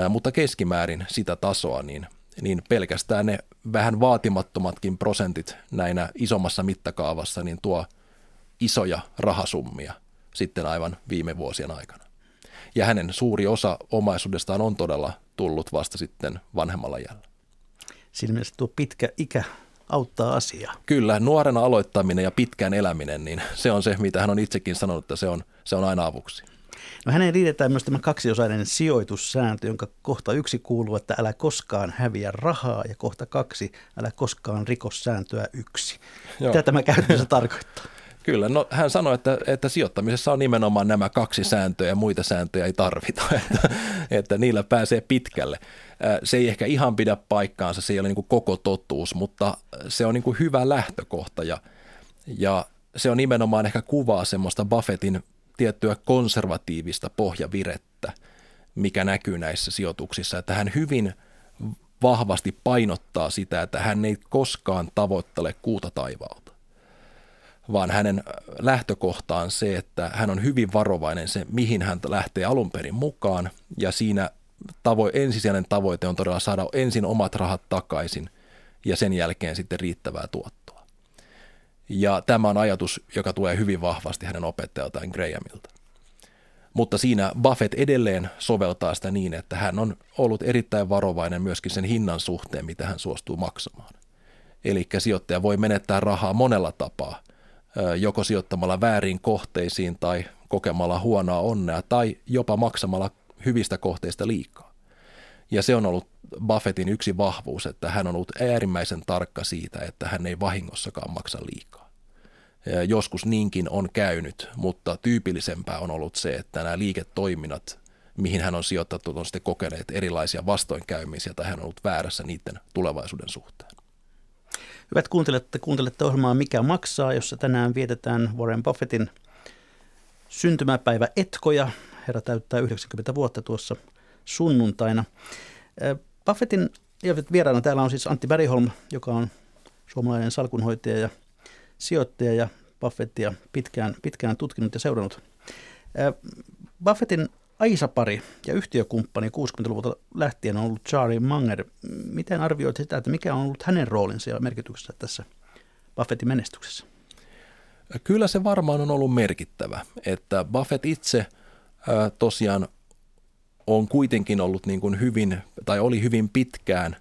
[SPEAKER 2] Mutta keskimäärin sitä tasoa, niin, niin pelkästään ne vähän vaatimattomatkin prosentit näinä isommassa mittakaavassa, niin tuo isoja rahasummia – sitten aivan viime vuosien aikana. Ja hänen suuri osa omaisuudestaan on todella tullut vasta sitten vanhemmalla jällä.
[SPEAKER 1] Siinä mielessä tuo pitkä ikä auttaa asiaa.
[SPEAKER 2] Kyllä, nuorena aloittaminen ja pitkään eläminen, niin se on se, mitä hän on itsekin sanonut, että se on, se on aina avuksi.
[SPEAKER 1] No hänen liitetään myös tämä kaksiosainen sijoitussääntö, jonka kohta yksi kuuluu, että älä koskaan häviä rahaa ja kohta kaksi, älä koskaan rikossääntöä yksi. Joo. Mitä tämä käytännössä tarkoittaa?
[SPEAKER 2] Kyllä, no hän sanoi, että, että sijoittamisessa on nimenomaan nämä kaksi sääntöä ja muita sääntöjä ei tarvita, että, että niillä pääsee pitkälle. Se ei ehkä ihan pidä paikkaansa, se ei ole niin koko totuus, mutta se on niin hyvä lähtökohta ja, ja se on nimenomaan ehkä kuvaa semmoista Buffettin tiettyä konservatiivista pohjavirettä, mikä näkyy näissä sijoituksissa, että hän hyvin vahvasti painottaa sitä, että hän ei koskaan tavoittele kuuta taivaalta vaan hänen lähtökohtaan se, että hän on hyvin varovainen se, mihin hän lähtee alun perin mukaan, ja siinä tavo- ensisijainen tavoite on todella saada ensin omat rahat takaisin ja sen jälkeen sitten riittävää tuottoa. Ja tämä on ajatus, joka tulee hyvin vahvasti hänen opettajaltaan Grahamilta. Mutta siinä Buffett edelleen soveltaa sitä niin, että hän on ollut erittäin varovainen myöskin sen hinnan suhteen, mitä hän suostuu maksamaan. Eli sijoittaja voi menettää rahaa monella tapaa – joko sijoittamalla väärin kohteisiin tai kokemalla huonoa onnea tai jopa maksamalla hyvistä kohteista liikaa. Ja se on ollut Buffettin yksi vahvuus, että hän on ollut äärimmäisen tarkka siitä, että hän ei vahingossakaan maksa liikaa. Ja joskus niinkin on käynyt, mutta tyypillisempää on ollut se, että nämä liiketoiminnat, mihin hän on sijoittanut, on sitten kokeneet erilaisia vastoinkäymisiä tai hän on ollut väärässä niiden tulevaisuuden suhteen.
[SPEAKER 1] Hyvät kuuntelijat, te kuuntelette ohjelmaa Mikä maksaa, jossa tänään vietetään Warren Buffettin syntymäpäivä Etkoja. Herra täyttää 90 vuotta tuossa sunnuntaina. Buffettin vieraana täällä on siis Antti Bergholm, joka on suomalainen salkunhoitaja ja sijoittaja ja Buffettia pitkään, pitkään tutkinut ja seurannut. Buffettin Aisapari ja yhtiökumppani 60-luvulta lähtien on ollut Charlie Munger. Miten arvioit sitä, että mikä on ollut hänen roolinsa ja merkityksensä tässä Buffettin menestyksessä?
[SPEAKER 2] Kyllä se varmaan on ollut merkittävä, että Buffett itse tosiaan on kuitenkin ollut niin kuin hyvin, tai oli hyvin pitkään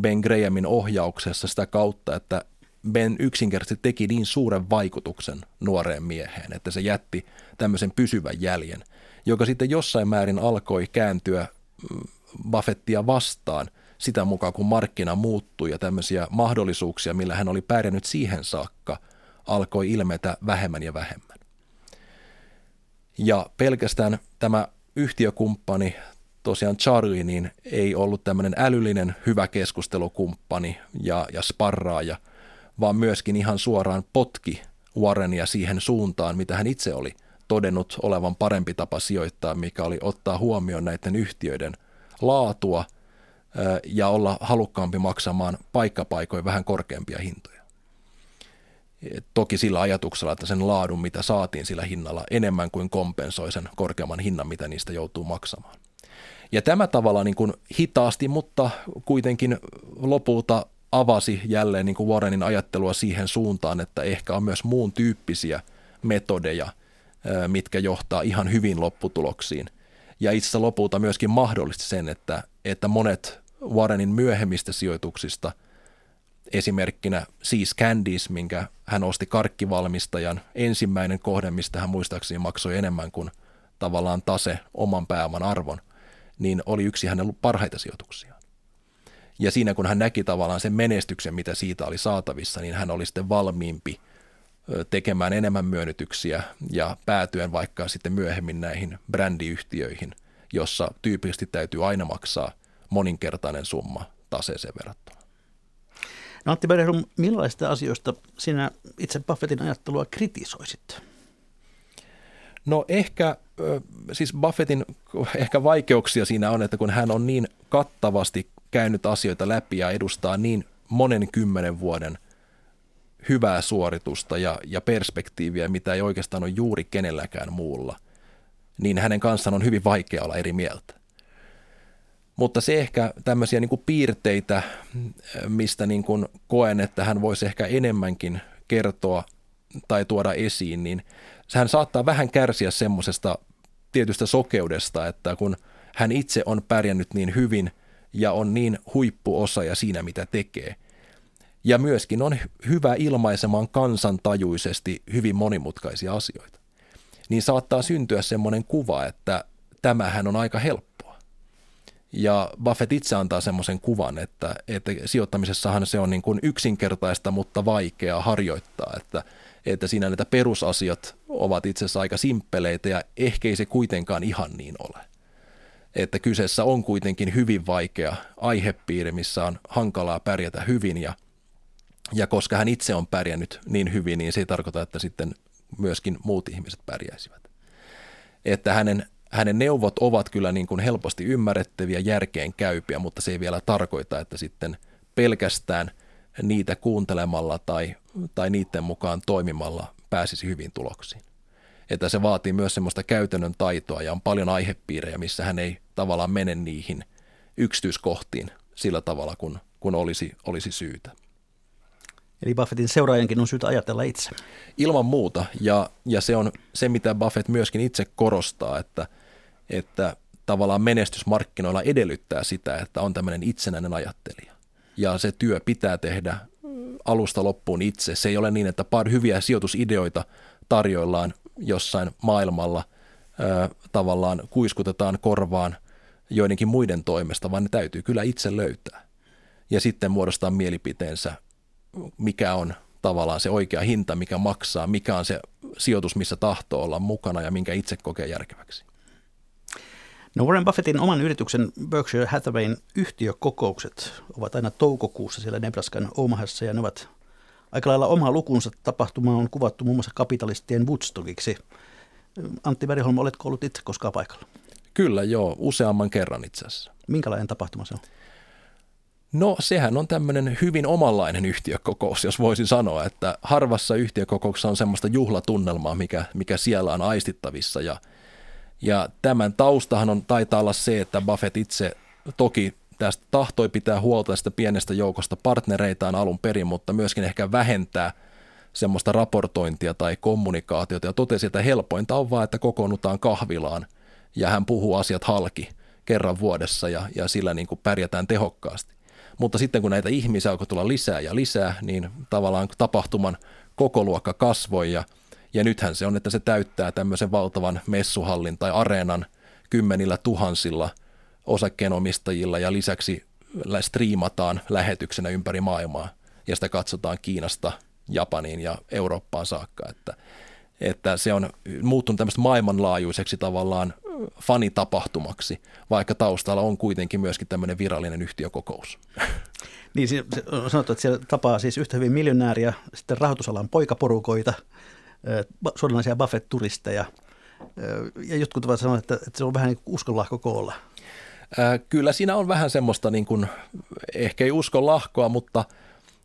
[SPEAKER 2] Ben Grahamin ohjauksessa sitä kautta, että Ben yksinkertaisesti teki niin suuren vaikutuksen nuoreen mieheen, että se jätti tämmöisen pysyvän jäljen, joka sitten jossain määrin alkoi kääntyä mm, Buffettia vastaan sitä mukaan, kun markkina muuttui ja tämmöisiä mahdollisuuksia, millä hän oli pärjännyt siihen saakka, alkoi ilmetä vähemmän ja vähemmän. Ja pelkästään tämä yhtiökumppani, tosiaan Charlie, niin ei ollut tämmöinen älyllinen hyvä keskustelukumppani ja, ja sparraaja, vaan myöskin ihan suoraan potki Warrenia siihen suuntaan, mitä hän itse oli todennut olevan parempi tapa sijoittaa, mikä oli ottaa huomioon näiden yhtiöiden laatua ja olla halukkaampi maksamaan paikkapaikoin vähän korkeampia hintoja. Toki sillä ajatuksella, että sen laadun, mitä saatiin sillä hinnalla, enemmän kuin kompensoi sen korkeamman hinnan, mitä niistä joutuu maksamaan. Ja tämä tavalla niin kuin hitaasti, mutta kuitenkin lopulta avasi jälleen niin kuin Warrenin ajattelua siihen suuntaan, että ehkä on myös muun tyyppisiä metodeja, mitkä johtaa ihan hyvin lopputuloksiin. Ja itse asiassa lopulta myöskin mahdollisti sen, että, että monet Warrenin myöhemmistä sijoituksista – esimerkkinä siis Candies, minkä hän osti karkkivalmistajan ensimmäinen kohde, mistä hän muistaakseni maksoi enemmän kuin tavallaan tase oman pääoman arvon, niin oli yksi hänen parhaita sijoituksia. Ja siinä kun hän näki tavallaan sen menestyksen, mitä siitä oli saatavissa, niin hän oli sitten valmiimpi tekemään enemmän myönnytyksiä ja päätyen vaikka sitten myöhemmin näihin brändiyhtiöihin, jossa tyypillisesti täytyy aina maksaa moninkertainen summa taseeseen verrattuna.
[SPEAKER 1] No Antti Bergholm, millaisista asioista sinä itse Buffettin ajattelua kritisoisit?
[SPEAKER 2] No ehkä, siis Buffettin ehkä vaikeuksia siinä on, että kun hän on niin kattavasti käynyt asioita läpi ja edustaa niin monen kymmenen vuoden hyvää suoritusta ja, ja perspektiiviä, mitä ei oikeastaan ole juuri kenelläkään muulla, niin hänen kanssaan on hyvin vaikea olla eri mieltä. Mutta se ehkä tämmöisiä niin kuin piirteitä, mistä niin kuin koen, että hän voisi ehkä enemmänkin kertoa tai tuoda esiin, niin hän saattaa vähän kärsiä semmoisesta tietystä sokeudesta, että kun hän itse on pärjännyt niin hyvin ja on niin huippuosaaja siinä, mitä tekee, ja myöskin on hyvä ilmaisemaan kansantajuisesti hyvin monimutkaisia asioita, niin saattaa syntyä semmoinen kuva, että tämähän on aika helppoa. Ja Buffett itse antaa semmoisen kuvan, että, että sijoittamisessahan se on niin kuin yksinkertaista, mutta vaikeaa harjoittaa, että, että siinä näitä perusasiat ovat itse asiassa aika simppeleitä ja ehkä ei se kuitenkaan ihan niin ole. Että kyseessä on kuitenkin hyvin vaikea aihepiiri, missä on hankalaa pärjätä hyvin ja, ja koska hän itse on pärjännyt niin hyvin, niin se ei tarkoita, että sitten myöskin muut ihmiset pärjäisivät. Että hänen hänen neuvot ovat kyllä niin kuin helposti ymmärrettäviä, järkeen käypiä, mutta se ei vielä tarkoita, että sitten pelkästään niitä kuuntelemalla tai, tai niiden mukaan toimimalla pääsisi hyvin tuloksiin. Että se vaatii myös semmoista käytännön taitoa ja on paljon aihepiirejä, missä hän ei tavallaan mene niihin yksityiskohtiin sillä tavalla, kun, kun olisi, olisi syytä.
[SPEAKER 1] Eli Buffettin seuraajankin on syytä ajatella itse.
[SPEAKER 2] Ilman muuta, ja, ja se on se, mitä Buffett myöskin itse korostaa, että, että tavallaan menestysmarkkinoilla edellyttää sitä, että on tämmöinen itsenäinen ajattelija. Ja se työ pitää tehdä alusta loppuun itse. Se ei ole niin, että par hyviä sijoitusideoita tarjoillaan jossain maailmalla, ö, tavallaan kuiskutetaan korvaan joidenkin muiden toimesta, vaan ne täytyy kyllä itse löytää. Ja sitten muodostaa mielipiteensä mikä on tavallaan se oikea hinta, mikä maksaa, mikä on se sijoitus, missä tahtoo olla mukana ja minkä itse kokee järkeväksi.
[SPEAKER 1] No Warren Buffettin oman yrityksen Berkshire Hathawayn yhtiökokoukset ovat aina toukokuussa siellä Nebraskan Omahassa ja ne ovat aika lailla oma lukunsa. Tapahtuma on kuvattu muun muassa kapitalistien Woodstockiksi. Antti Veriholm, oletko ollut itse koskaan paikalla?
[SPEAKER 2] Kyllä joo, useamman kerran itse asiassa.
[SPEAKER 1] Minkälainen tapahtuma se on?
[SPEAKER 2] No sehän on tämmöinen hyvin omanlainen yhtiökokous, jos voisin sanoa, että harvassa yhtiökokouksessa on semmoista juhlatunnelmaa, mikä, mikä siellä on aistittavissa ja, Ja tämän taustahan on, taitaa olla se, että Buffett itse toki tästä tahtoi pitää huolta tästä pienestä joukosta partnereitaan alun perin, mutta myöskin ehkä vähentää semmoista raportointia tai kommunikaatiota ja totesi, että helpointa on vaan, että kokoonnutaan kahvilaan ja hän puhuu asiat halki kerran vuodessa ja, ja sillä niin kuin pärjätään tehokkaasti. Mutta sitten kun näitä ihmisiä alkoi tulla lisää ja lisää, niin tavallaan tapahtuman koko luokka kasvoi ja, ja nythän se on, että se täyttää tämmöisen valtavan messuhallin tai areenan kymmenillä tuhansilla osakkeenomistajilla ja lisäksi striimataan lähetyksenä ympäri maailmaa ja sitä katsotaan Kiinasta Japaniin ja Eurooppaan saakka, että, että se on muuttunut tämmöistä maailmanlaajuiseksi tavallaan fanitapahtumaksi, vaikka taustalla on kuitenkin myöskin tämmöinen virallinen yhtiökokous.
[SPEAKER 1] Niin, se on sanottu, että siellä tapaa siis yhtä hyvin miljonääriä, sitten rahoitusalan poikaporukoita, suoranaisia Buffett-turisteja, ja jotkut ovat sanoneet, että, että se on vähän niin kuin uskonlahko koolla.
[SPEAKER 2] Kyllä siinä on vähän semmoista, niin kuin, ehkä ei uskon lahkoa, mutta,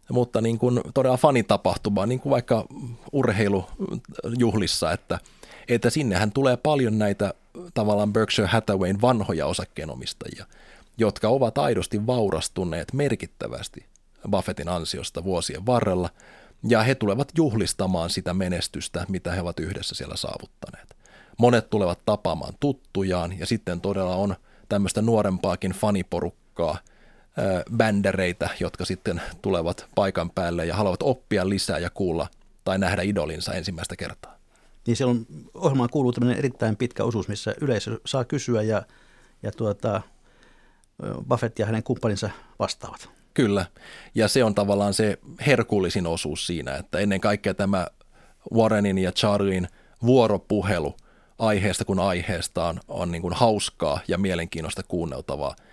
[SPEAKER 2] mutta niin kuin todella fanitapahtumaa, niin kuin vaikka urheilujuhlissa, että, että sinnehän tulee paljon näitä tavallaan Berkshire Hathawayn vanhoja osakkeenomistajia, jotka ovat aidosti vaurastuneet merkittävästi Buffettin ansiosta vuosien varrella, ja he tulevat juhlistamaan sitä menestystä, mitä he ovat yhdessä siellä saavuttaneet. Monet tulevat tapaamaan tuttujaan, ja sitten todella on tämmöistä nuorempaakin faniporukkaa, bändereitä, jotka sitten tulevat paikan päälle ja haluavat oppia lisää ja kuulla tai nähdä idolinsa ensimmäistä kertaa
[SPEAKER 1] niin siellä on, ohjelmaan kuuluu tämmöinen erittäin pitkä osuus, missä yleisö saa kysyä ja, ja tuota, Buffett ja hänen kumppaninsa vastaavat.
[SPEAKER 2] Kyllä, ja se on tavallaan se herkullisin osuus siinä, että ennen kaikkea tämä Warrenin ja Charlien vuoropuhelu aiheesta kuin aiheesta on, on niin kuin hauskaa ja mielenkiinnosta kuunneltavaa –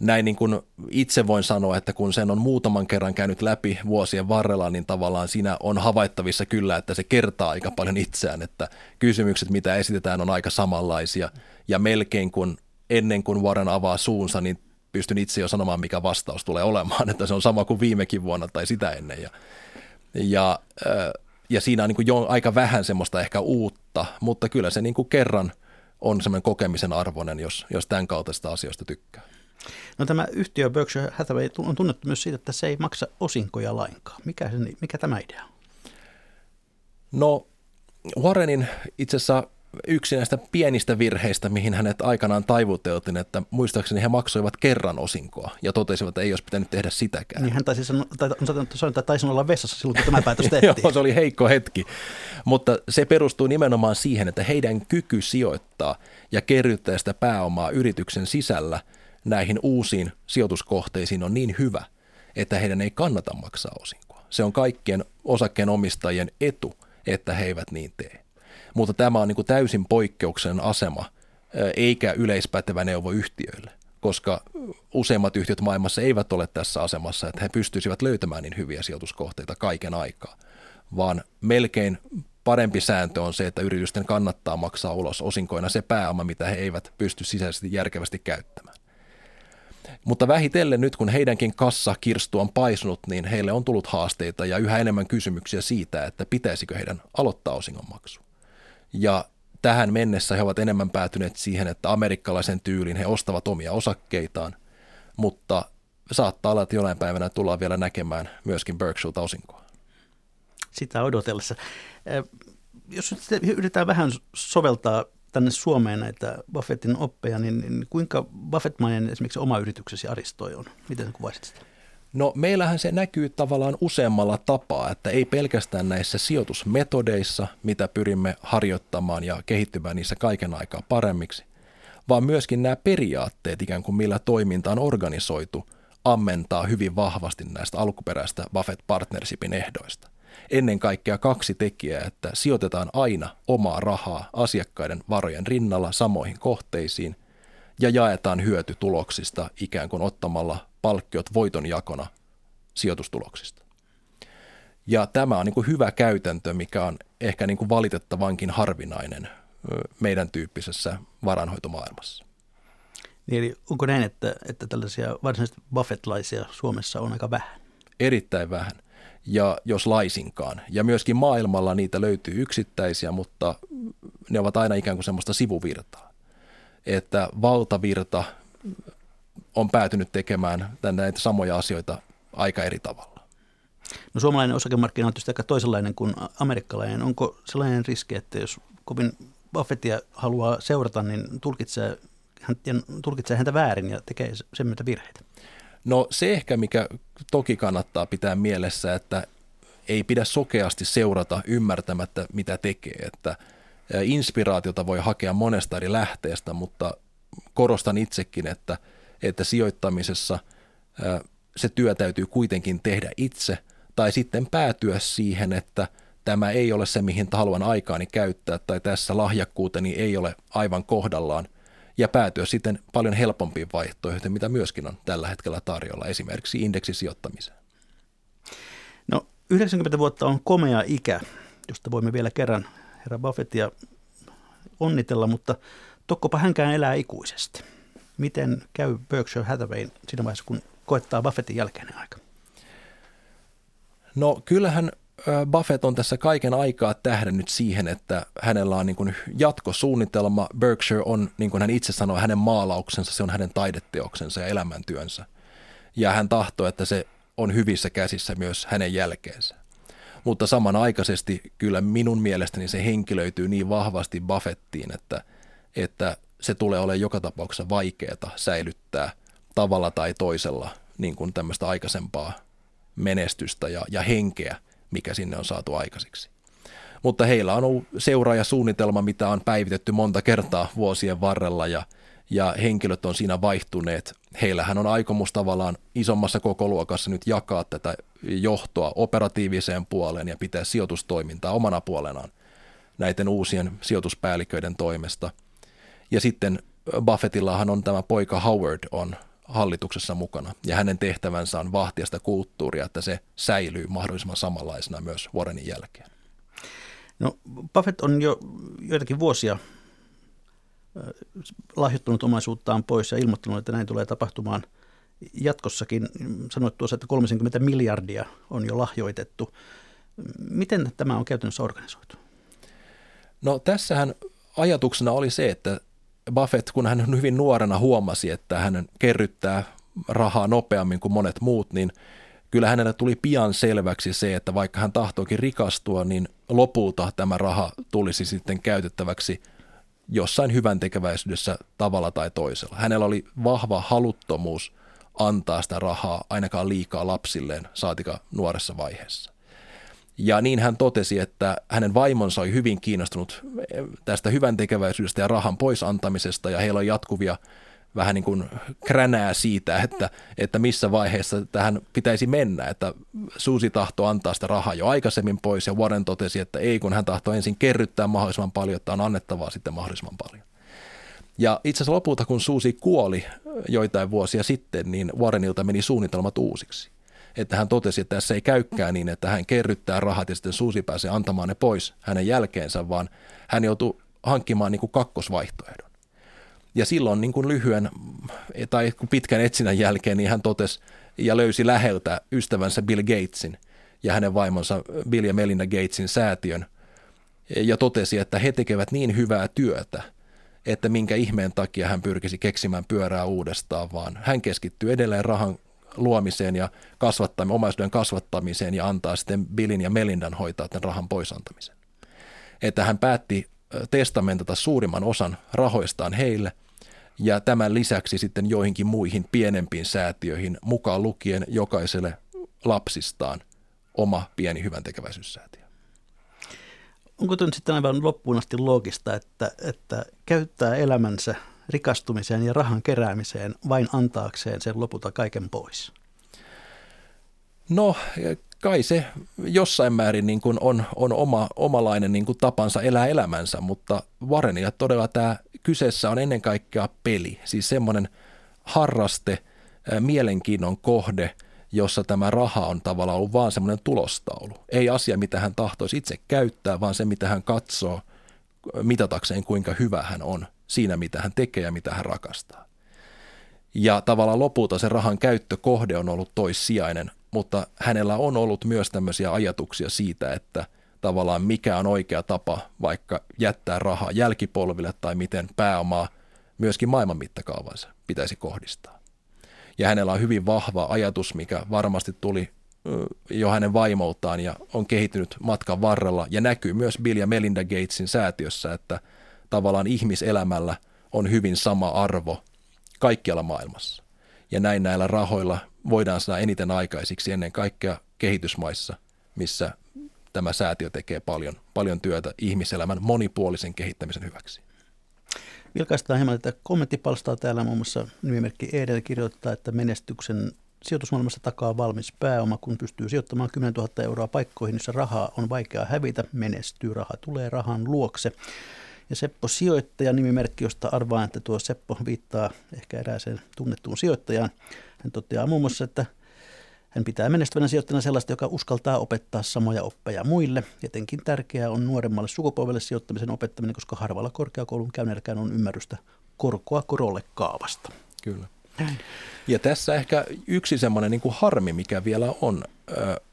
[SPEAKER 2] näin niin kuin itse voin sanoa, että kun sen on muutaman kerran käynyt läpi vuosien varrella, niin tavallaan siinä on havaittavissa kyllä, että se kertaa aika paljon itseään, että kysymykset, mitä esitetään, on aika samanlaisia ja melkein kun ennen kuin Warren avaa suunsa, niin pystyn itse jo sanomaan, mikä vastaus tulee olemaan, että se on sama kuin viimekin vuonna tai sitä ennen. Ja, ja, ja siinä on niin kuin jo aika vähän semmoista ehkä uutta, mutta kyllä se niin kuin kerran on semmoinen kokemisen arvoinen, jos, jos tämän kaltaista asioista tykkää.
[SPEAKER 1] No tämä yhtiö Berkshire Hathaway on tunnettu myös siitä, että se ei maksa osinkoja lainkaan. Mikä, se, mikä tämä idea on?
[SPEAKER 2] No Warrenin itse asiassa yksi näistä pienistä virheistä, mihin hänet aikanaan taivuteltiin, että muistaakseni he maksoivat kerran osinkoa ja totesivat, että ei olisi pitänyt tehdä sitäkään.
[SPEAKER 1] Niin hän taisi sanoa, tai on sanonut, että taisin olla vessassa silloin, kun tämä päätös tehtiin.
[SPEAKER 2] Joo, se oli heikko hetki, mutta se perustuu nimenomaan siihen, että heidän kyky sijoittaa ja kerryttää sitä pääomaa yrityksen sisällä – näihin uusiin sijoituskohteisiin on niin hyvä, että heidän ei kannata maksaa osinkoa. Se on kaikkien osakkeenomistajien etu, että he eivät niin tee. Mutta tämä on niin täysin poikkeuksen asema, eikä yleispätevä neuvo yhtiöille, koska useimmat yhtiöt maailmassa eivät ole tässä asemassa, että he pystyisivät löytämään niin hyviä sijoituskohteita kaiken aikaa, vaan melkein parempi sääntö on se, että yritysten kannattaa maksaa ulos osinkoina se pääoma, mitä he eivät pysty sisäisesti järkevästi käyttämään. Mutta vähitellen nyt, kun heidänkin kassakirstu on paisunut, niin heille on tullut haasteita ja yhä enemmän kysymyksiä siitä, että pitäisikö heidän aloittaa osingonmaksu. Ja tähän mennessä he ovat enemmän päätyneet siihen, että amerikkalaisen tyylin he ostavat omia osakkeitaan, mutta saattaa olla, että jonain päivänä tullaan vielä näkemään myöskin Berkshire osinkoa.
[SPEAKER 1] Sitä odotellessa. Jos yritetään vähän soveltaa tänne Suomeen näitä Buffettin oppeja, niin, niin kuinka Buffettmainen esimerkiksi oma yrityksesi Aristoi on? Miten sä kuvaisit sitä?
[SPEAKER 2] No meillähän se näkyy tavallaan useammalla tapaa, että ei pelkästään näissä sijoitusmetodeissa, mitä pyrimme harjoittamaan ja kehittymään niissä kaiken aikaa paremmiksi, vaan myöskin nämä periaatteet ikään kuin millä toiminta on organisoitu, ammentaa hyvin vahvasti näistä alkuperäistä Buffett Partnershipin ehdoista ennen kaikkea kaksi tekijää, että sijoitetaan aina omaa rahaa asiakkaiden varojen rinnalla samoihin kohteisiin ja jaetaan hyöty tuloksista ikään kuin ottamalla palkkiot voitonjakona sijoitustuloksista. Ja tämä on niin kuin hyvä käytäntö, mikä on ehkä niin kuin valitettavankin harvinainen meidän tyyppisessä varanhoitomaailmassa.
[SPEAKER 1] Niin eli onko näin, että, että tällaisia varsinaisesti Buffettlaisia Suomessa on aika vähän?
[SPEAKER 2] Erittäin vähän. Ja jos laisinkaan. Ja myöskin maailmalla niitä löytyy yksittäisiä, mutta ne ovat aina ikään kuin semmoista sivuvirtaa. Että valtavirta on päätynyt tekemään näitä samoja asioita aika eri tavalla.
[SPEAKER 1] No suomalainen osakemarkkina on tietysti aika toisenlainen kuin amerikkalainen. Onko sellainen riski, että jos kovin Buffettia haluaa seurata, niin tulkitsee, hän, tulkitsee häntä väärin ja tekee sen myötä virheitä?
[SPEAKER 2] No se ehkä, mikä toki kannattaa pitää mielessä, että ei pidä sokeasti seurata ymmärtämättä, mitä tekee. Että inspiraatiota voi hakea monesta eri lähteestä, mutta korostan itsekin, että, että sijoittamisessa se työ täytyy kuitenkin tehdä itse tai sitten päätyä siihen, että tämä ei ole se, mihin haluan aikaani käyttää tai tässä lahjakkuuteni ei ole aivan kohdallaan – ja päätyä sitten paljon helpompiin vaihtoehtoihin, mitä myöskin on tällä hetkellä tarjolla, esimerkiksi indeksisijoittamiseen.
[SPEAKER 1] No 90 vuotta on komea ikä, josta voimme vielä kerran herra Buffettia onnitella, mutta tokkopa hänkään elää ikuisesti. Miten käy Berkshire Hathawayn siinä vaiheessa, kun koettaa Buffettin jälkeinen aika?
[SPEAKER 2] No kyllähän Buffett on tässä kaiken aikaa tähdännyt siihen, että hänellä on niin kuin jatkosuunnitelma. Berkshire on, niin kuin hän itse sanoi, hänen maalauksensa, se on hänen taideteoksensa ja elämäntyönsä. Ja hän tahtoo, että se on hyvissä käsissä myös hänen jälkeensä. Mutta samanaikaisesti kyllä minun mielestäni se henkilöityy niin vahvasti Buffettiin, että, että se tulee olemaan joka tapauksessa vaikeaa säilyttää tavalla tai toisella niin kuin tämmöistä aikaisempaa menestystä ja, ja henkeä – mikä sinne on saatu aikaiseksi. Mutta heillä on ollut seuraajasuunnitelma, mitä on päivitetty monta kertaa vuosien varrella ja, ja henkilöt on siinä vaihtuneet. Heillähän on aikomus tavallaan isommassa kokoluokassa nyt jakaa tätä johtoa operatiiviseen puoleen ja pitää sijoitustoimintaa omana puolenaan näiden uusien sijoituspäälliköiden toimesta. Ja sitten Buffettillahan on tämä poika Howard on hallituksessa mukana. Ja hänen tehtävänsä on vahtia sitä kulttuuria, että se säilyy mahdollisimman samanlaisena myös Warrenin jälkeen.
[SPEAKER 1] No Buffett on jo joitakin vuosia lahjoittanut omaisuuttaan pois ja ilmoittanut, että näin tulee tapahtumaan jatkossakin. Sanoit tuossa, että 30 miljardia on jo lahjoitettu. Miten tämä on käytännössä organisoitu?
[SPEAKER 2] No tässähän ajatuksena oli se, että Buffett, kun hän hyvin nuorena huomasi, että hän kerryttää rahaa nopeammin kuin monet muut, niin kyllä hänelle tuli pian selväksi se, että vaikka hän tahtoikin rikastua, niin lopulta tämä raha tulisi sitten käytettäväksi jossain hyvän tekeväisyydessä tavalla tai toisella. Hänellä oli vahva haluttomuus antaa sitä rahaa ainakaan liikaa lapsilleen, saatika nuoressa vaiheessa. Ja niin hän totesi, että hänen vaimonsa oli hyvin kiinnostunut tästä hyvän tekeväisyydestä ja rahan pois antamisesta ja heillä on jatkuvia vähän niin kuin kränää siitä, että, että missä vaiheessa tähän pitäisi mennä, että Suusi tahtoi antaa sitä rahaa jo aikaisemmin pois ja Warren totesi, että ei, kun hän tahtoi ensin kerryttää mahdollisimman paljon, että on annettavaa sitten mahdollisimman paljon. Ja itse asiassa lopulta, kun Suusi kuoli joitain vuosia sitten, niin Warrenilta meni suunnitelmat uusiksi että hän totesi, että tässä ei käykään niin, että hän kerryttää rahat ja sitten Suusi pääsee antamaan ne pois hänen jälkeensä, vaan hän joutuu hankkimaan niin kuin kakkosvaihtoehdon. Ja silloin niin kuin lyhyen tai pitkän etsinnän jälkeen niin hän totesi ja löysi läheltä ystävänsä Bill Gatesin ja hänen vaimonsa Bill ja Melinda Gatesin säätiön ja totesi, että he tekevät niin hyvää työtä, että minkä ihmeen takia hän pyrkisi keksimään pyörää uudestaan, vaan hän keskittyy edelleen rahan luomiseen ja kasvattamiseen, omaisuuden kasvattamiseen ja antaa sitten Billin ja Melindan hoitaa tämän rahan poisantamisen. Että hän päätti testamentata suurimman osan rahoistaan heille ja tämän lisäksi sitten joihinkin muihin pienempiin säätiöihin mukaan lukien jokaiselle lapsistaan oma pieni hyvän tekeväisyyssäätiö.
[SPEAKER 1] Onko nyt sitten aivan loppuun asti loogista, että, että käyttää elämänsä rikastumiseen ja rahan keräämiseen vain antaakseen sen lopulta kaiken pois?
[SPEAKER 2] No kai se jossain määrin niin kuin on, on oma, omalainen niin kuin tapansa elää elämänsä, mutta Warrenilla todella tämä kyseessä on ennen kaikkea peli, siis semmoinen harraste, mielenkiinnon kohde, jossa tämä raha on tavallaan ollut vaan semmoinen tulostaulu. Ei asia, mitä hän tahtoisi itse käyttää, vaan se, mitä hän katsoo mitatakseen, kuinka hyvä hän on siinä, mitä hän tekee ja mitä hän rakastaa. Ja tavallaan lopulta se rahan käyttökohde on ollut toissijainen mutta hänellä on ollut myös tämmöisiä ajatuksia siitä, että tavallaan mikä on oikea tapa vaikka jättää rahaa jälkipolville tai miten pääomaa myöskin maailman mittakaavassa pitäisi kohdistaa. Ja hänellä on hyvin vahva ajatus, mikä varmasti tuli jo hänen vaimoltaan ja on kehittynyt matkan varrella ja näkyy myös Bill ja Melinda Gatesin säätiössä, että tavallaan ihmiselämällä on hyvin sama arvo kaikkialla maailmassa. Ja näin näillä rahoilla voidaan saada eniten aikaisiksi ennen kaikkea kehitysmaissa, missä tämä säätiö tekee paljon, paljon työtä ihmiselämän monipuolisen kehittämisen hyväksi.
[SPEAKER 1] Vilkaistaan hieman tätä kommenttipalstaa täällä muun muassa nimimerkki Edel kirjoittaa, että menestyksen sijoitusmaailmassa takaa valmis pääoma, kun pystyy sijoittamaan 10 000 euroa paikkoihin, missä rahaa on vaikea hävitä, menestyy, raha tulee rahan luokse. Ja Seppo sijoittaja nimimerkki, josta arvaan, että tuo Seppo viittaa ehkä erääseen tunnettuun sijoittajaan. Hän toteaa muun muassa, että hän pitää menestyvänä sijoittajana sellaista, joka uskaltaa opettaa samoja oppeja muille. Etenkin tärkeää on nuoremmalle sukupolvelle sijoittamisen opettaminen, koska harvalla korkeakoulun käynneilläkään on ymmärrystä korkoa korolle kaavasta.
[SPEAKER 2] Kyllä. Ja tässä ehkä yksi semmoinen niin kuin harmi, mikä vielä on,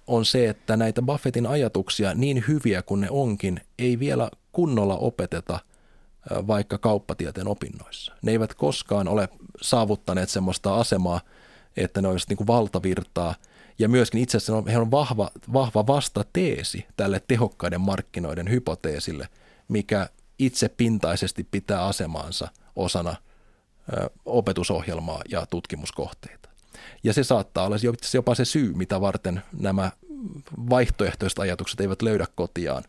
[SPEAKER 2] on se, että näitä Buffettin ajatuksia, niin hyviä kuin ne onkin, ei vielä kunnolla opeteta vaikka kauppatieteen opinnoissa. Ne eivät koskaan ole saavuttaneet semmoista asemaa, että ne olisivat niin kuin valtavirtaa. Ja myöskin itse asiassa he on vahva, vahva vastateesi tälle tehokkaiden markkinoiden hypoteesille, mikä itse pintaisesti pitää asemaansa osana opetusohjelmaa ja tutkimuskohteita. Ja se saattaa olla jopa se syy, mitä varten nämä vaihtoehtoiset ajatukset eivät löydä kotiaan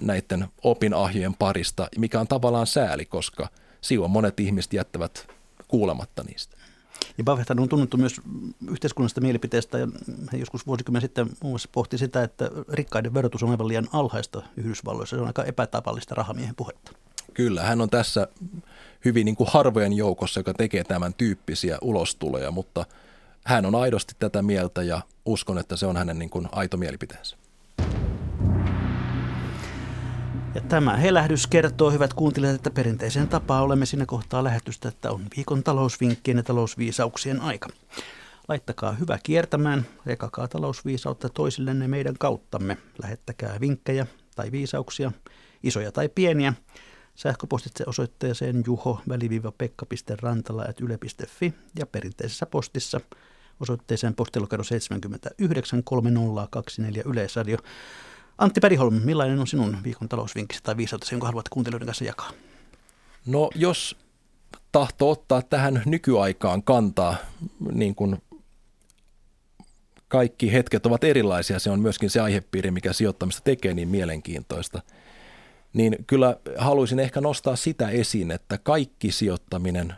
[SPEAKER 2] näiden opinahjojen parista, mikä on tavallaan sääli, koska silloin monet ihmiset jättävät kuulematta niistä.
[SPEAKER 1] Ja Buffett on tunnettu myös yhteiskunnallisesta mielipiteestä ja hän joskus vuosikymmen sitten muun muassa pohti sitä, että rikkaiden verotus on aivan liian alhaista Yhdysvalloissa. Se on aika epätavallista rahamiehen puhetta.
[SPEAKER 2] Kyllä, hän on tässä hyvin niin kuin harvojen joukossa, joka tekee tämän tyyppisiä ulostuloja, mutta hän on aidosti tätä mieltä ja uskon, että se on hänen niin kuin aito mielipiteensä.
[SPEAKER 1] Ja tämä helähdys kertoo, hyvät kuuntelijat, että perinteiseen tapaan olemme siinä kohtaa lähetystä, että on viikon talousvinkkien ja talousviisauksien aika. Laittakaa hyvä kiertämään, rekakaa talousviisautta toisillenne meidän kauttamme. Lähettäkää vinkkejä tai viisauksia, isoja tai pieniä. Sähköpostitse osoitteeseen juho pekka.rantala yle.fi ja perinteisessä postissa osoitteeseen postilokero 79 3024 Yleisradio. Antti Periholm, millainen on sinun viikon talousvinkkisi tai viisautesi, jonka haluat kuuntelijoiden kanssa jakaa?
[SPEAKER 2] No jos tahto ottaa tähän nykyaikaan kantaa, niin kuin kaikki hetket ovat erilaisia, se on myöskin se aihepiiri, mikä sijoittamista tekee niin mielenkiintoista, niin kyllä haluaisin ehkä nostaa sitä esiin, että kaikki sijoittaminen,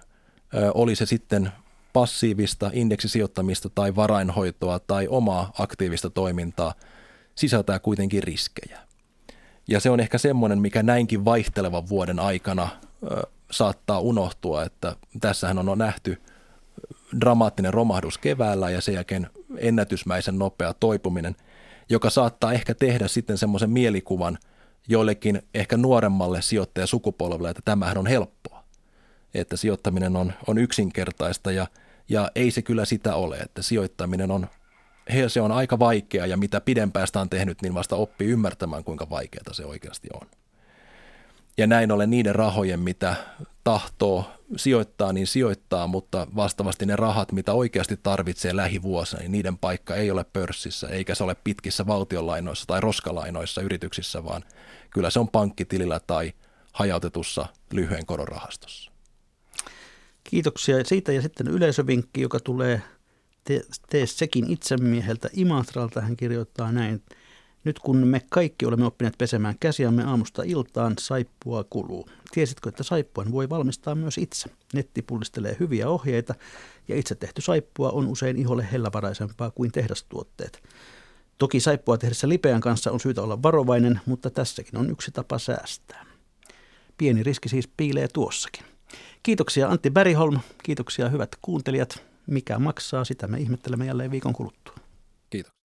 [SPEAKER 2] oli se sitten passiivista indeksisijoittamista tai varainhoitoa tai omaa aktiivista toimintaa – sisältää kuitenkin riskejä. Ja se on ehkä semmoinen, mikä näinkin vaihtelevan vuoden aikana ö, saattaa unohtua, että tässähän on nähty dramaattinen romahdus keväällä ja sen jälkeen ennätysmäisen nopea toipuminen, joka saattaa ehkä tehdä sitten semmoisen mielikuvan joillekin ehkä nuoremmalle sijoittajasukupolvelle, että tämähän on helppoa, että sijoittaminen on, on yksinkertaista ja, ja ei se kyllä sitä ole, että sijoittaminen on he, se on aika vaikea ja mitä pidempään sitä on tehnyt, niin vasta oppii ymmärtämään, kuinka vaikeaa se oikeasti on. Ja näin ollen niiden rahojen, mitä tahtoo sijoittaa, niin sijoittaa, mutta vastaavasti ne rahat, mitä oikeasti tarvitsee lähivuosina, niin niiden paikka ei ole pörssissä, eikä se ole pitkissä valtionlainoissa tai roskalainoissa yrityksissä, vaan kyllä se on pankkitilillä tai hajautetussa lyhyen koron rahastossa.
[SPEAKER 1] Kiitoksia siitä ja sitten yleisövinkki, joka tulee – te, tee sekin itsemieheltä Imatralta. Hän kirjoittaa näin. Nyt kun me kaikki olemme oppineet pesemään käsiämme aamusta iltaan, saippua kuluu. Tiesitkö, että saippuan voi valmistaa myös itse? Netti pullistelee hyviä ohjeita ja itse tehty saippua on usein iholle hellävaraisempaa kuin tehdastuotteet. Toki saippua tehdessä lipeän kanssa on syytä olla varovainen, mutta tässäkin on yksi tapa säästää. Pieni riski siis piilee tuossakin. Kiitoksia Antti Bäriholm, kiitoksia hyvät kuuntelijat mikä maksaa, sitä me ihmettelemme jälleen viikon kuluttua.
[SPEAKER 2] Kiitos.